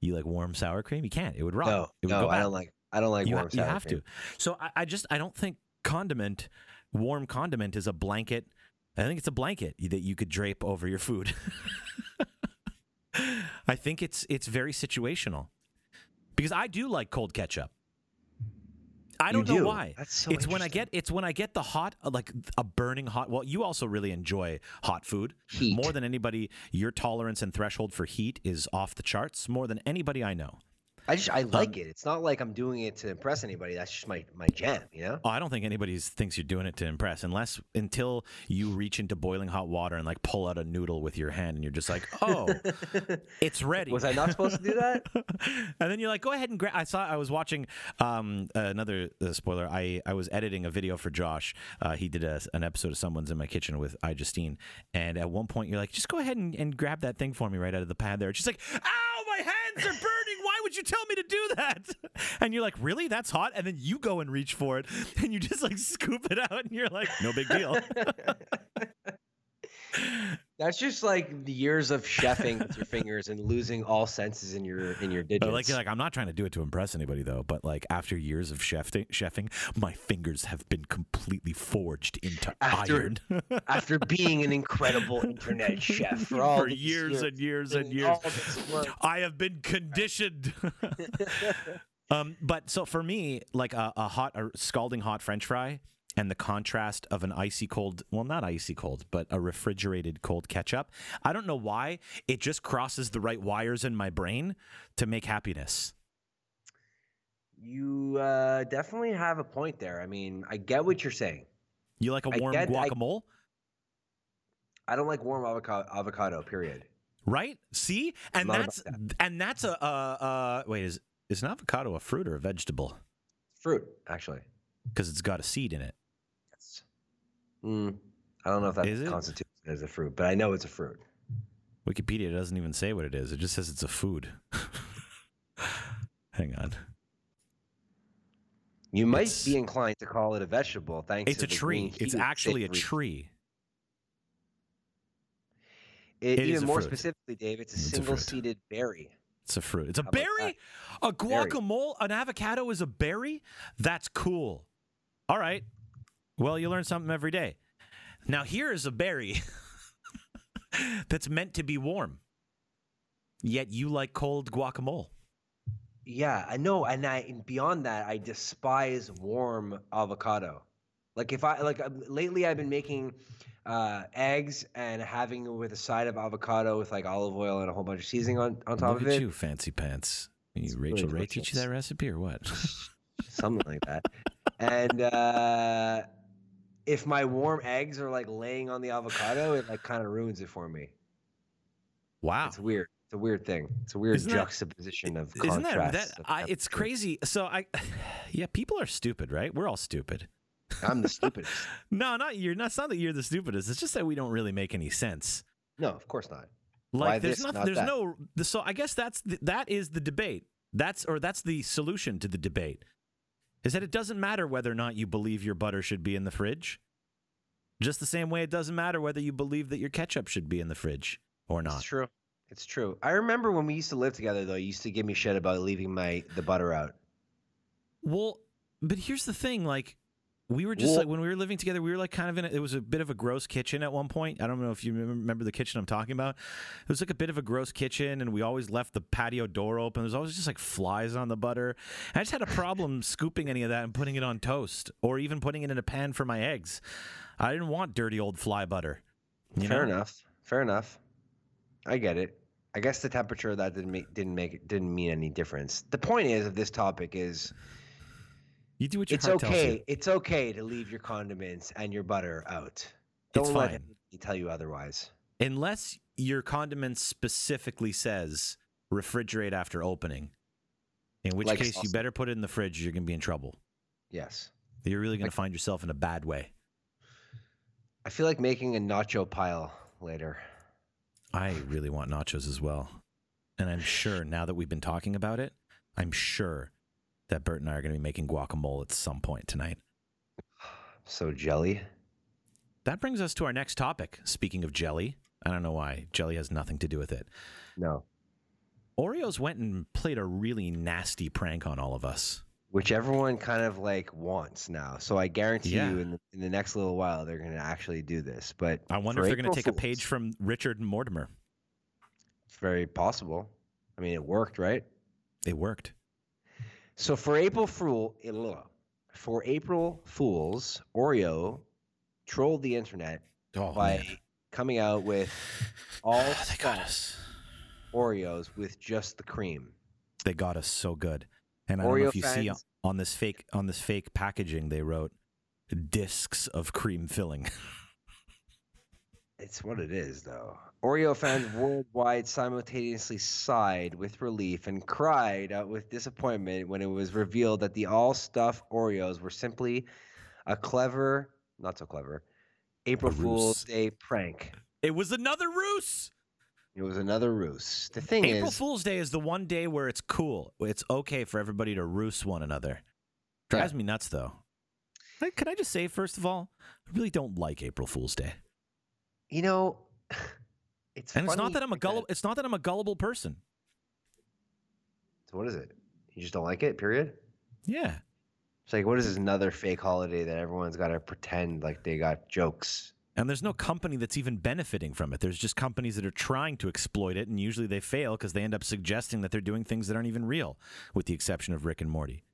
You like warm sour cream? You can't. It would rot. No, it would no, I don't like I don't like you, warm ha- you have cream. to. So I, I just I don't think condiment, warm condiment, is a blanket. I think it's a blanket that you could drape over your food. I think it's it's very situational because I do like cold ketchup. I don't know why. That's so it's when I get it's when I get the hot uh, like a burning hot. Well, you also really enjoy hot food Heat. more than anybody. Your tolerance and threshold for heat is off the charts more than anybody I know. I just I Um, like it. It's not like I'm doing it to impress anybody. That's just my my jam, you know. Oh, I don't think anybody thinks you're doing it to impress, unless until you reach into boiling hot water and like pull out a noodle with your hand, and you're just like, "Oh, it's ready." Was I not supposed to do that? and then you're like, "Go ahead and grab." I saw. I was watching um, another uh, spoiler. I I was editing a video for Josh. Uh, he did a, an episode of Someone's in My Kitchen with iJustine, and at one point you're like, "Just go ahead and, and grab that thing for me right out of the pad there." She's like, "Ow, my hands are burning! Would you tell me to do that?" And you're like, "Really? That's hot?" And then you go and reach for it, and you just like scoop it out, and you're like, "No big deal." That's just like the years of chefing with your fingers and losing all senses in your in your digits. But like, like, I'm not trying to do it to impress anybody though. But like, after years of chefing, chefing, my fingers have been completely forged into After- iron After being an incredible internet chef for all for these years and years and years. all this work. I have been conditioned. um, but so for me, like a, a hot, a scalding hot French fry, and the contrast of an icy cold, well, not icy cold, but a refrigerated cold ketchup. I don't know why it just crosses the right wires in my brain to make happiness. You uh, definitely have a point there. I mean, I get what you're saying. You like a warm get- guacamole? I don't like warm avocado. Avocado. Period. right? See, and Not that's and that's a uh, uh wait is is an avocado a fruit or a vegetable? Fruit, actually. Because it's got a seed in it. Mm, I don't know if that Is constitutes it as a fruit, but I know it's a fruit. Wikipedia doesn't even say what it is. It just says it's a food. Hang on. You might It's- be inclined to call it a vegetable, thanks It's to a the tree. It's actually a tree. It, It even more fruit. specifically, Dave, it's a It's a single-seeded berry. It's a fruit. It's a How berry? A Berry. guacamole? An avocado is a berry? That's cool. All right. Well, you learn something every day. Now, here is a berry that's meant to be warm. Yet you like cold guacamole. Yeah, I know, and I and beyond that, I despise warm avocado. Like if I like uh, lately, I've been making uh, eggs and having it with a side of avocado with like olive oil and a whole bunch of seasoning on on top Look of at it. you, fancy pants. You, It's really Rachael Ray teach you that recipe or what? something like that. And uh, if my warm eggs are like laying on the avocado, it like kind of ruins it for me. Wow. It's weird. It's a weird thing. It's a weird Isn't that- juxtaposition of Isn't that that? I, it's crazy. So I, yeah, people are stupid, right? We're all stupid. I'm the stupidest. No, not you're. Not, it's not that you're the stupidest. It's just that we don't really make any sense. No, of course not. Like Why there's this, nothing. not There's that? no. So I guess that's the, that is the debate. That's or that's the solution to the debate. Is that it doesn't matter whether or not you believe your butter should be in the fridge. Just the same way it doesn't matter whether you believe that your ketchup should be in the fridge or not. It's true. It's true. I remember when we used to live together, though. You used to give me shit about leaving my the butter out. Well, but here's the thing, like we were just Well- like when we were living together, we were like kind of in a, it was a bit of a gross kitchen at one point. I don't know if you remember- the kitchen I'm talking about. It was like a bit of a gross kitchen and we always left the patio door open. There's always just like flies on the butter. I just had a problem scooping any of that and putting it on toast or even putting it in a pan for my eggs. I didn't want dirty old fly butter. Fair know? enough. Fair enough. I get it. I guess the temperature of that didn't make didn't make it didn't mean any difference. The point is of this topic is You do what your it's heart tells you. okay. It's okay to leave your condiments and your butter out. Don't It's let fine. anybody tell you otherwise. Unless your condiment specifically says refrigerate after opening. In which Like case, you better put it in the fridge. You're going to be in trouble. Yes. You're really going Like- to find yourself in a bad way. I feel like making a nacho pile later. I really want nachos as well. And I'm sure now that we've been talking about it, I'm sure that Bert and I are going to be making guacamole at some point tonight. So jelly. That brings us to our next topic. Speaking of jelly, I don't know why. Jelly has nothing to do with it. No. Oreos went and played a really nasty prank on all of us. Which everyone kind of like wants now. So I guarantee Yeah. you in the, in the next little while they're going to actually do this. But I wonder if they're going to take a page from Richard and Mortimer. It's very possible. I mean, it worked, right? It worked. So for April Fool, eh, for April Fools, Oreo trolled the internet Oh, by man. coming out with all they got us. Oreos with just the cream. They got us so good. And I don't know if you see on this fake on this fake packaging they wrote discs of cream filling. It's what it is, though. Oreo fans worldwide simultaneously sighed with relief and cried out with disappointment when it was revealed that the all stuff Oreos were simply a clever, not so clever, April A Fool's ruse. Day prank. it was another ruse. It was another ruse. The thing is April is, Fool's Day is the one day where it's cool. It's okay for everybody to ruse one another. Drives me nuts though. Can I just say first of all, I really don't like April Fool's Day. You know, it's And it's not that I'm a gullible it's not that I'm a gullible person. So what is it? You just don't like it? Period. Yeah. It's like, what is this another fake holiday that everyone's got to pretend like they got jokes? And there's no company that's even benefiting from it. There's just companies that are trying to exploit it, and usually they fail because they end up suggesting that they're doing things that aren't even real, with the exception of Rick and Morty.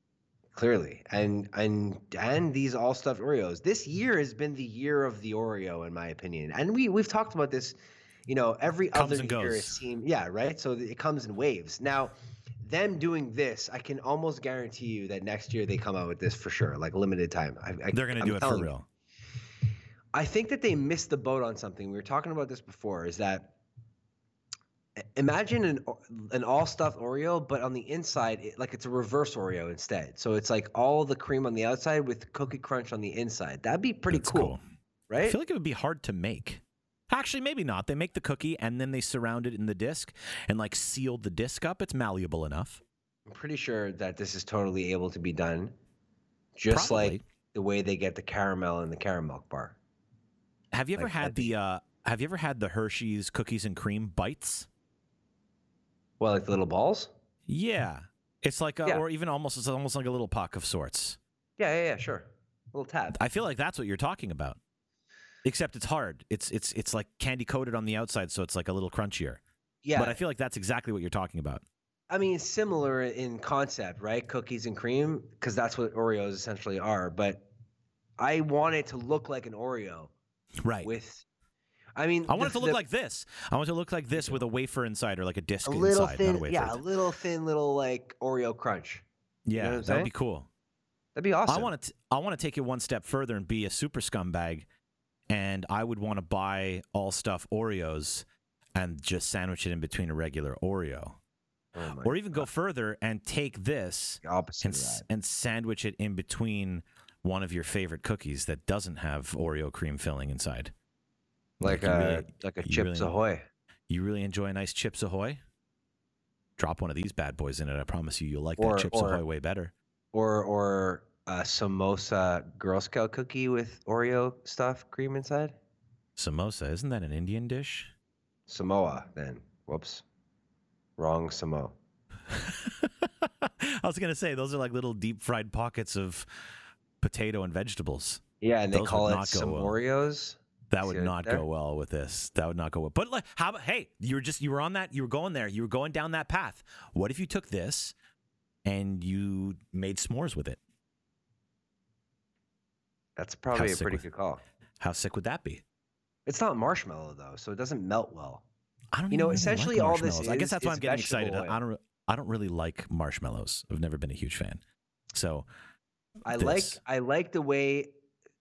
Clearly, and and and these all stuffed Oreos. This year has been the year of the Oreo, in my opinion. And we we've talked about this. You know, every Comes other year it goes. seems yeah, right. So it comes in waves. Now, them doing this, I can almost guarantee you that next year they come out with this for sure, like limited time. I, I, They're going to do it for telling you. real. I think that they missed the boat on something. We were talking about this before. Is that imagine an an all stuffed Oreo, but on the inside, it, like it's a reverse Oreo instead. So it's like all the cream on the outside with cookie crunch on the inside. That'd be pretty That's cool, right? I feel like it would be hard to make. Actually, maybe not. They make the cookie and then they surround it in the disc and like seal the disc up. It's malleable enough. I'm pretty sure that this is totally able to be done, just Probably. like the way they get the caramel in the caramel bar. Have you ever Like, had the uh, Have you ever had the Hershey's cookies and cream bites? Well, like the little balls. Yeah, it's like a, Yeah. or even almost it's almost like a little puck of sorts. Yeah, yeah, yeah, sure. a little tab. I feel like that's what you're talking about. Except it's hard. It's it's it's like candy coated on the outside, so it's like a little crunchier. Yeah, But I feel like that's exactly what you're talking about. I mean, similar in concept, right? Cookies and cream, because that's what Oreos essentially are. But I want it to look like an Oreo Right. with, I mean, I want the- it to look the- like this. I want it to look like this with a wafer inside or like a disc a little inside, thin, not a wafer. yeah, a little thin, little like Oreo crunch. yeah, know that would be cool. That'd be awesome. I want to. I want to take it one step further and be a super scumbag, and I would want to buy all stuff Oreos and just sandwich it in between a regular Oreo, oh or even go further and take this and of s- that. and sandwich it in between one of your favorite cookies that doesn't have Oreo cream filling inside. Like a really- like a Chips really- Ahoy. You really enjoy a nice Chips Ahoy? Drop one of these bad boys in it. I promise you, you'll like Or- that Chips or- Ahoy way better. Or or a samosa Girl Scout cookie with Oreo stuff cream inside. Samosa, isn't that an Indian dish? Samoa then. Whoops. Wrong Samoa. I was gonna say those are like little deep fried pockets of potato and vegetables. Yeah, and they Those would call it some well. Oreos. That would not there? go well with this. That would not go well. But like, how about? Hey, you were just you were on that. You were going there. You were going down that path. What if you took this and you made s'mores with it? That's probably How a pretty was- good call. How sick would that be? It's not marshmallow though, so it doesn't melt well. I don't You know, essentially like all this marshmallows. I guess that's why I'm getting excited. vegetable I I don't. I don't really like marshmallows. I've never been a huge fan. So I like. I like the way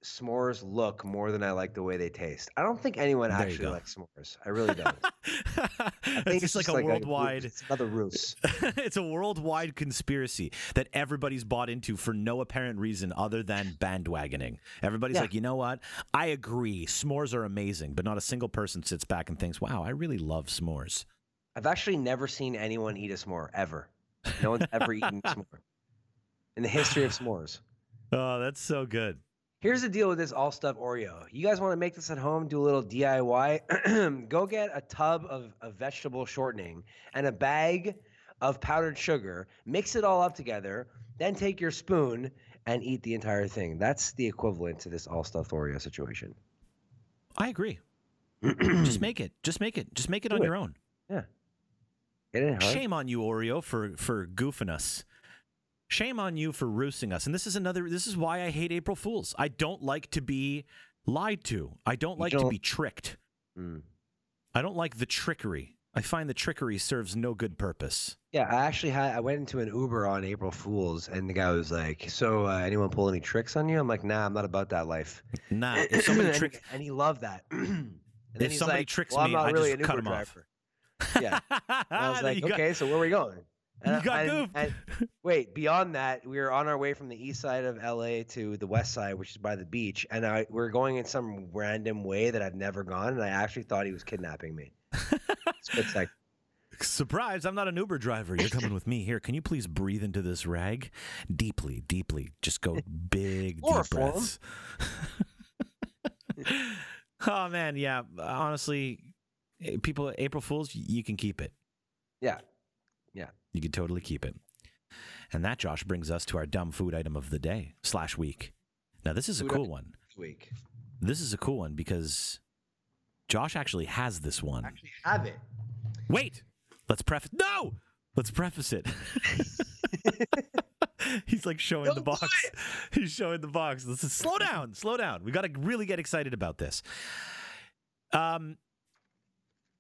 s'mores look more than I like the way they taste. I don't think anyone There actually likes s'mores. I really don't. I it's think just like a ruse- worldwide. it's another ruse. it's a worldwide conspiracy that everybody's bought into for no apparent reason other than bandwagoning. Everybody's Yeah. like, you know what? I agree. S'mores are amazing, but not a single person sits back and thinks, wow, I really love s'mores. I've actually never seen anyone eat a s'more ever. No one's ever eaten a s'more in the history of s'mores. Oh, that's so good. Here's the deal with this all stuff Oreo. You guys want to make this at home, do a little DIY? Go get a tub of, of vegetable shortening and a bag of powdered sugar, mix it all up together, then take your spoon and eat the entire thing. That's the equivalent to this all stuff Oreo situation. I agree. Just make it. Just make it. Just make it Do on it. your own. Yeah. Shame on you, Oreo, for for goofing us. Shame on you for roosting us. And this is another. This is why I hate April Fools. I don't like to be lied to. I don't like to don't- be tricked. Mm. I don't like the trickery. I find the trickery serves no good purpose. Yeah, I actually had I went into an Uber on April Fools, and the guy was like, "So, uh, anyone pull any tricks on you?" I'm like, "Nah, I'm not about that life." Nah, if somebody and, trick, and he loved that. and If somebody like, tricks well, me, I really just cut Uber him off. Yeah. And I was like, you got- okay, so where are we going? You got and, and wait, beyond that, we were on our way from the east side of LA to the west side, which is by the beach, and I we are going in some random way that I've never gone, and I actually thought he was kidnapping me. Split second. Surprise, I'm not an Uber driver. You're coming with me. Here, can you please breathe into this rag? Deeply, deeply. Just go big, deep breaths. oh, man. Yeah. Honestly, people, April Fools, you can keep it. Yeah. You can totally keep it. And that, Josh, brings us to our dumb food item of the day slash week. Now, this is a cool one. This week. This is a cool one because Josh actually has this one. I Actually, have it. Wait, let's preface. No, let's preface it. He's like showing the Don't do box. He's showing the box. Let's just slow down, slow down. We got to really get excited about this. Um,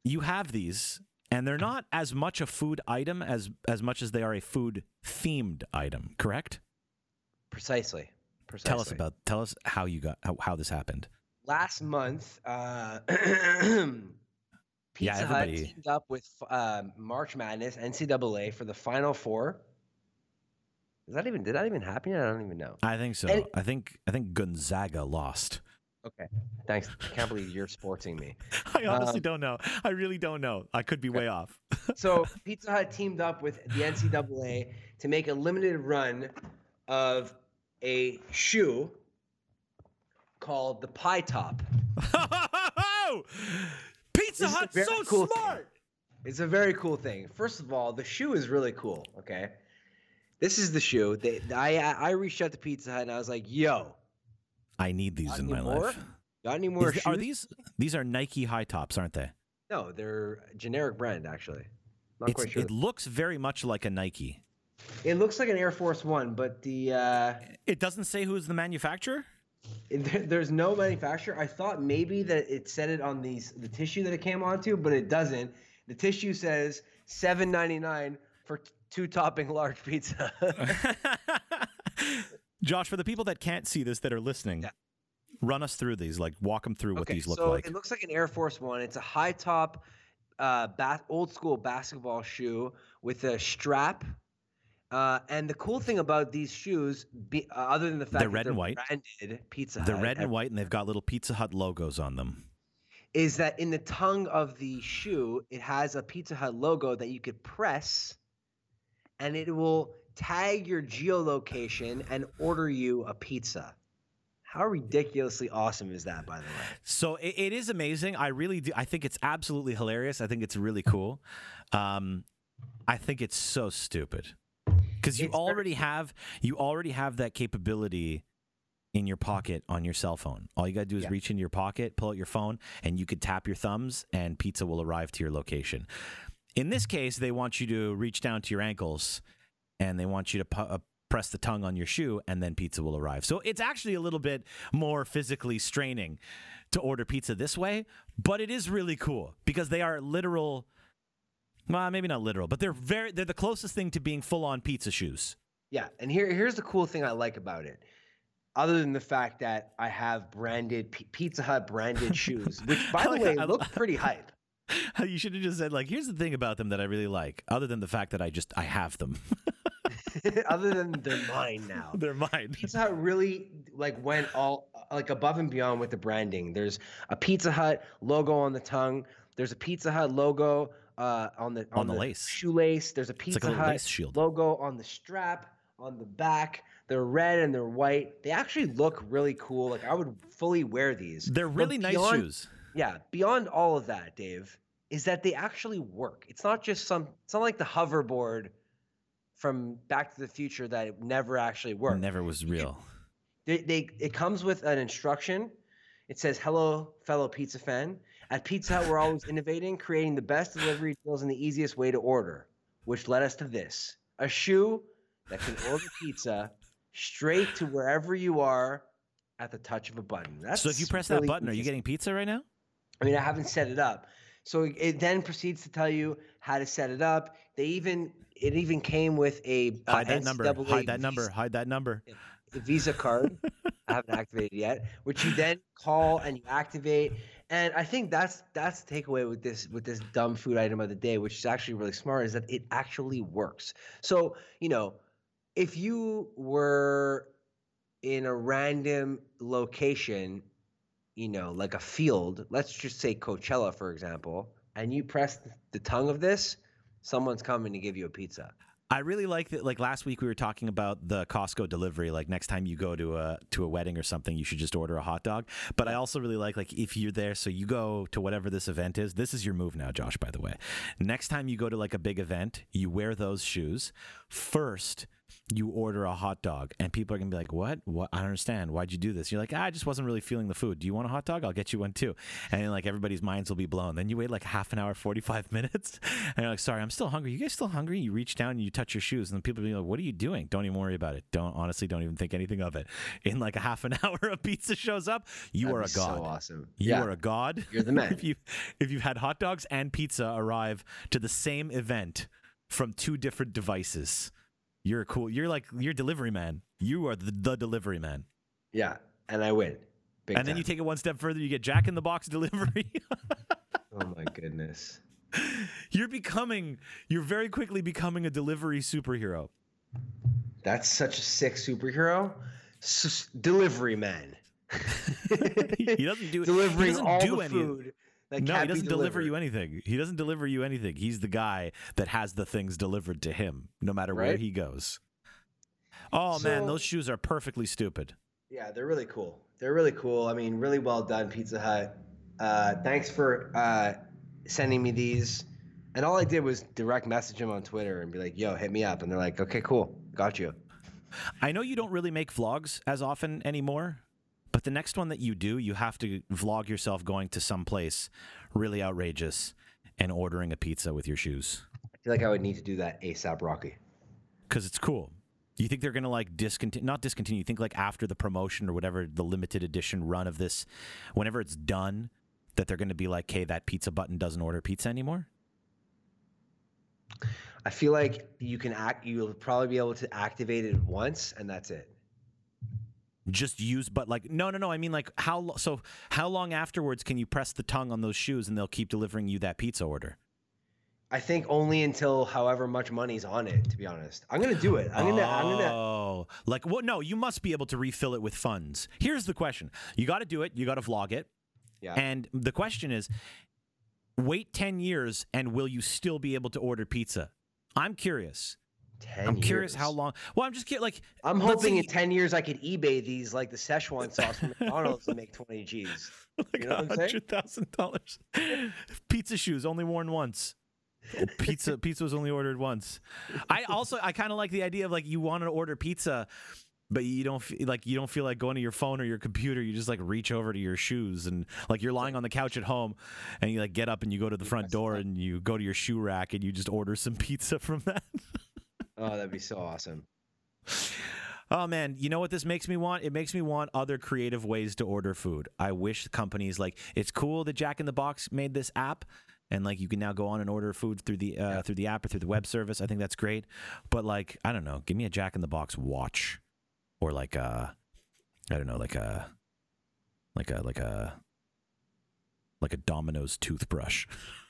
you have these, and they're not as much a food item as as much as they are a food themed item. Correct? Precisely. Precisely. Tell us about. Tell us how you got how, how this happened. last month. Uh, Pizza Hut everybody- teamed up with uh, March Madness NCAA for the Final Four. Is that even did that even happen? I don't even know. I think so. And- I think I think Gonzaga lost. Okay, thanks. I can't believe you're sporting me. I honestly Um, don't know. I really don't know. I could be way off. So Pizza Hut teamed up with the NCAA to make a limited run of a shoe called the Pie Top. Pizza This is a Hut, so cool thing. smart. It's a very cool thing. First of all, the shoe is really cool. Okay, this is the shoe. They, I I reached out to Pizza Hut and I was like, "Yo, I need these Got in my more? life. got any more Is shoes?" are these these are Nike high tops, aren't they? No, they're a generic brand actually. Not It's, quite sure. It looks very much like a Nike. It looks like an Air Force One, but the uh, It doesn't say who's the manufacturer. it- there's no manufacturer. I thought maybe that it said it on these the tissue that it came onto, but it doesn't. The tissue says seven ninety nine for two topping large pizza. Josh, for the people that can't see this that are listening, Yeah. run us through these. Like walk them through what okay, these look so like. it looks like an Air Force One. It's a high top, uh, ba- old school basketball shoe with a strap. Uh, and the cool thing about these shoes, be, uh, other than the fact They're that red they're and white. branded Pizza They're Hut, red and white, and they've got little Pizza Hut logos on them. is that in the tongue of the shoe, it has a Pizza Hut logo that you could press, and it will tag your geolocation and order you a pizza. How ridiculously awesome is that, by the way? So it, it is amazing. I really do. I think it's absolutely hilarious. I think it's really cool. Um, I think it's so stupid because you It's already have you already have that capability in your pocket on your cell phone. All you got to do is Yeah. reach into your pocket, pull out your phone, and you could tap your thumbs, and pizza will arrive to your location. In this case, they want you to reach down to your ankles, and they want you to pu- uh, press the tongue on your shoe, and then pizza will arrive. So it's actually a little bit more physically straining to order pizza this way, but it is really cool because they are literal. Well, maybe not literal, but they're very they're the closest thing to being full on pizza shoes. Yeah, and here here's the cool thing I like about it. Other than the fact that I have branded P- Pizza Hut branded shoes, which by the way I- look pretty hype. You should have just said like, "Here's the thing about them that I really like," other than the fact that I just I have them. Other than they're mine now. they're mine. Pizza Hut really like went all like above and beyond with the branding. There's a Pizza Hut logo on the tongue. There's a Pizza Hut logo uh, on the On the lace. shoelace. There's a like a Pizza Hut logo on the strap on the back. They're red and they're white. They actually look really cool. Like I would fully wear these. They're really nice beyond- shoes. Yeah, beyond all of that, Dave, is that they actually work. It's not just some. It's not like the hoverboard from Back to the Future that it never actually worked. Never was real. They, they it comes with an instruction. It says, "Hello, fellow pizza fan. At Pizza Hut, we're always innovating, creating the best delivery deals and the easiest way to order." Which led us to this: a shoe that can order pizza straight to wherever you are at the touch of a button. That's so if you press really that button, are you getting pizza right now? I mean, I haven't set it up. So it- then proceeds to tell you how to set it up. They even it even came with a uh, Hide that number. Hide that number. Visa- Hide that number. Visa card. I haven't activated yet, which you then call and you activate. And I think that's that's the takeaway with this with this dumb food item of the day, which is actually really smart, is that it actually works. So you know, if you were in a random location, you know, like a field, let's just say Coachella, for example, and you press the tongue of this, someone's coming to give you a pizza. I really like that. Like last week, we were talking about the Costco delivery. Like next time you go to a to a wedding or something, you should just order a hot dog. But I also really like like if you're there, so you go to whatever this event is. This is your move now, Josh. By the way, next time you go to like a big event, you wear those shoes first. You order a hot dog, and people are gonna be like, "What? What? I don't understand. Why'd you do this?" You're like, ah, "I just wasn't really feeling the food. Do you want a hot dog? I'll get you one too." And then, like everybody's minds will be blown. Then you wait like half an hour, forty five minutes, and you're like, "Sorry, I'm still hungry. You guys still hungry?" You reach down and you touch your shoes, and then people be like, "What are you doing?" Don't even worry about it. Don't honestly, don't even think anything of it. In like a half an hour, a pizza shows up. You That'd are a god. So awesome. You yeah, are a god. you're the man. if you if you've had hot dogs and pizza arrive to the same event from two different devices, you're a cool. You're like you're delivery man. You are the, the delivery man. yeah, and I win. And then you take it one step further. You get Jack in the Box delivery. Oh my goodness. you're becoming. You're very quickly becoming a delivery superhero. That's such a sick superhero. S- delivery man. he doesn't do. he Delivering doesn't all do the any- food that No, he doesn't deliver you anything. He doesn't deliver you anything. He's the guy that has the things delivered to him, no matter where he goes. Oh man, those shoes are perfectly stupid. Yeah, they're really cool. They're really cool. I mean, really well done, Pizza Hut. Uh, thanks for uh, sending me these. And all I did was direct message him on Twitter and be like, "Yo, hit me up." And they're like, "Okay, cool, got you." I know you don't really make vlogs as often anymore, but the next one that you do, you have to vlog yourself going to some place really outrageous and ordering a pizza with your shoes I feel like I would need to do that ASAP, Rocky. because it's cool. You think they're gonna like discontinue? Not discontinue. You think like after the promotion or whatever the limited edition run of this, whenever it's done, that they're gonna be like, "Hey, that pizza button doesn't order pizza anymore." I feel like you can act. You'll probably be able to activate it once, and that's it. Just use, but like, no, no, no. I mean, like, how? So, how long afterwards can you press the tongue on those shoes and they'll keep delivering you that pizza order? I think only until however much money's on it. To be honest, I'm gonna do it. I'm gonna. I'm gonna. Oh, like what? No, you must be able to refill it with funds. Here's the question: You got to do it. You got to vlog it. Yeah. And the question is, wait ten years, and will you still be able to order pizza? I'm curious. 10 I'm curious how long. Well, I'm just curious. Like, I'm hoping in 10 years I could eBay these like the Szechuan sauce from McDonald's and make 20 G's. like You know what I'm saying? hundred thousand dollars. Pizza shoes only worn once. Oh, Pizza pizza was only ordered once. I also I kind of like the idea of like you want to order pizza, but you don't feel like you don't feel like going to your phone or your computer. You just like reach over to your shoes and like you're lying on the couch at home, and you like get up and you go to the front door and you go to your shoe rack and you just order some pizza from that. Oh, that'd be so awesome. Oh man, you know what this makes me want? It makes me want other creative ways to order food. I wish companies like it's cool that Jack in the Box made this app and like you can now go on and order food through the uh, through the app or through the web service. I think that's great. But like I don't know, give me a Jack in the Box watch or like a I don't know, like a like a like a like a Domino's toothbrush.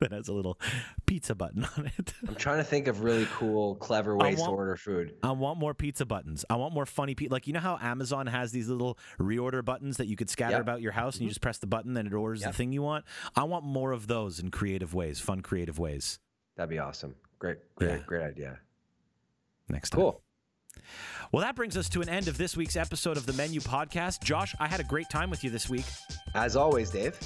that has a little pizza button on it. I'm trying to think of really cool, clever ways want- to order food. I want more pizza buttons. I want more funny pe- like you know how Amazon has these little reorder buttons that you could scatter Yep. about your house and you mm-hmm. just press the button and it orders Yep. the thing you want. I want more of those in creative ways, fun creative ways. That'd be awesome. Great, great, Yeah. great idea. Next time. Cool. Well, that brings us to an end of this week's episode of the Menu Podcast. Josh, I had a great time with you this week. As always, Dave.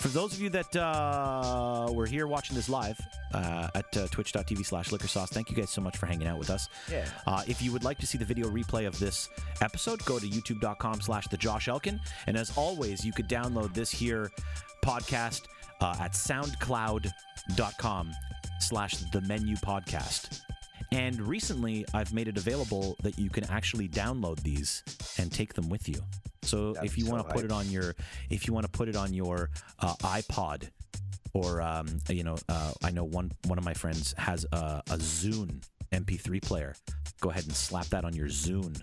For those of you that uh, were here watching this live uh, at uh, twitch.tv slash liquor sauce, thank you guys so much for hanging out with us. Yeah. Uh, if you would like to see the video replay of this episode, go to youtube.com slash the Josh Elkin. And as always, you could download this here podcast uh, at soundcloud.com slash the menu podcast. And recently, I've made it available that you can actually download these and take them with you. So That'd if you so want to put it on your, if you want to put it on your uh, iPod, or um, you know, uh, I know one one of my friends has a, a Zune MP3 player. Go ahead and slap that on your Zune.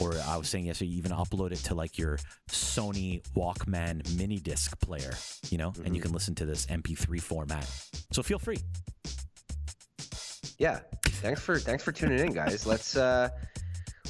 Or I was saying yesterday, you even upload it to like your Sony Walkman mini disc player, you know, and you Mm-hmm. can listen to this MP3 format. So feel free. Yeah. Thanks for thanks for tuning in, guys. Let's uh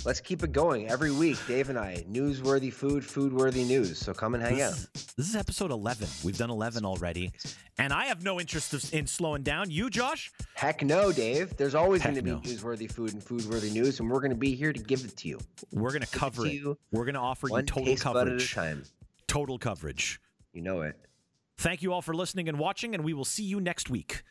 let's keep it going every week. Dave and I, newsworthy food, food-worthy news. So come and hang out. This is, this is episode 11. We've done 11 already. And I have no interest of- in slowing down. You, Josh? Heck no, Dave. There's always going to be no. newsworthy food and food-worthy news, and we're going to be here to give it to you. We're going to cover it. you We're going to offer you One total at a coverage. time. Total coverage. You know it. Thank you all for listening and watching, and we will see you next week.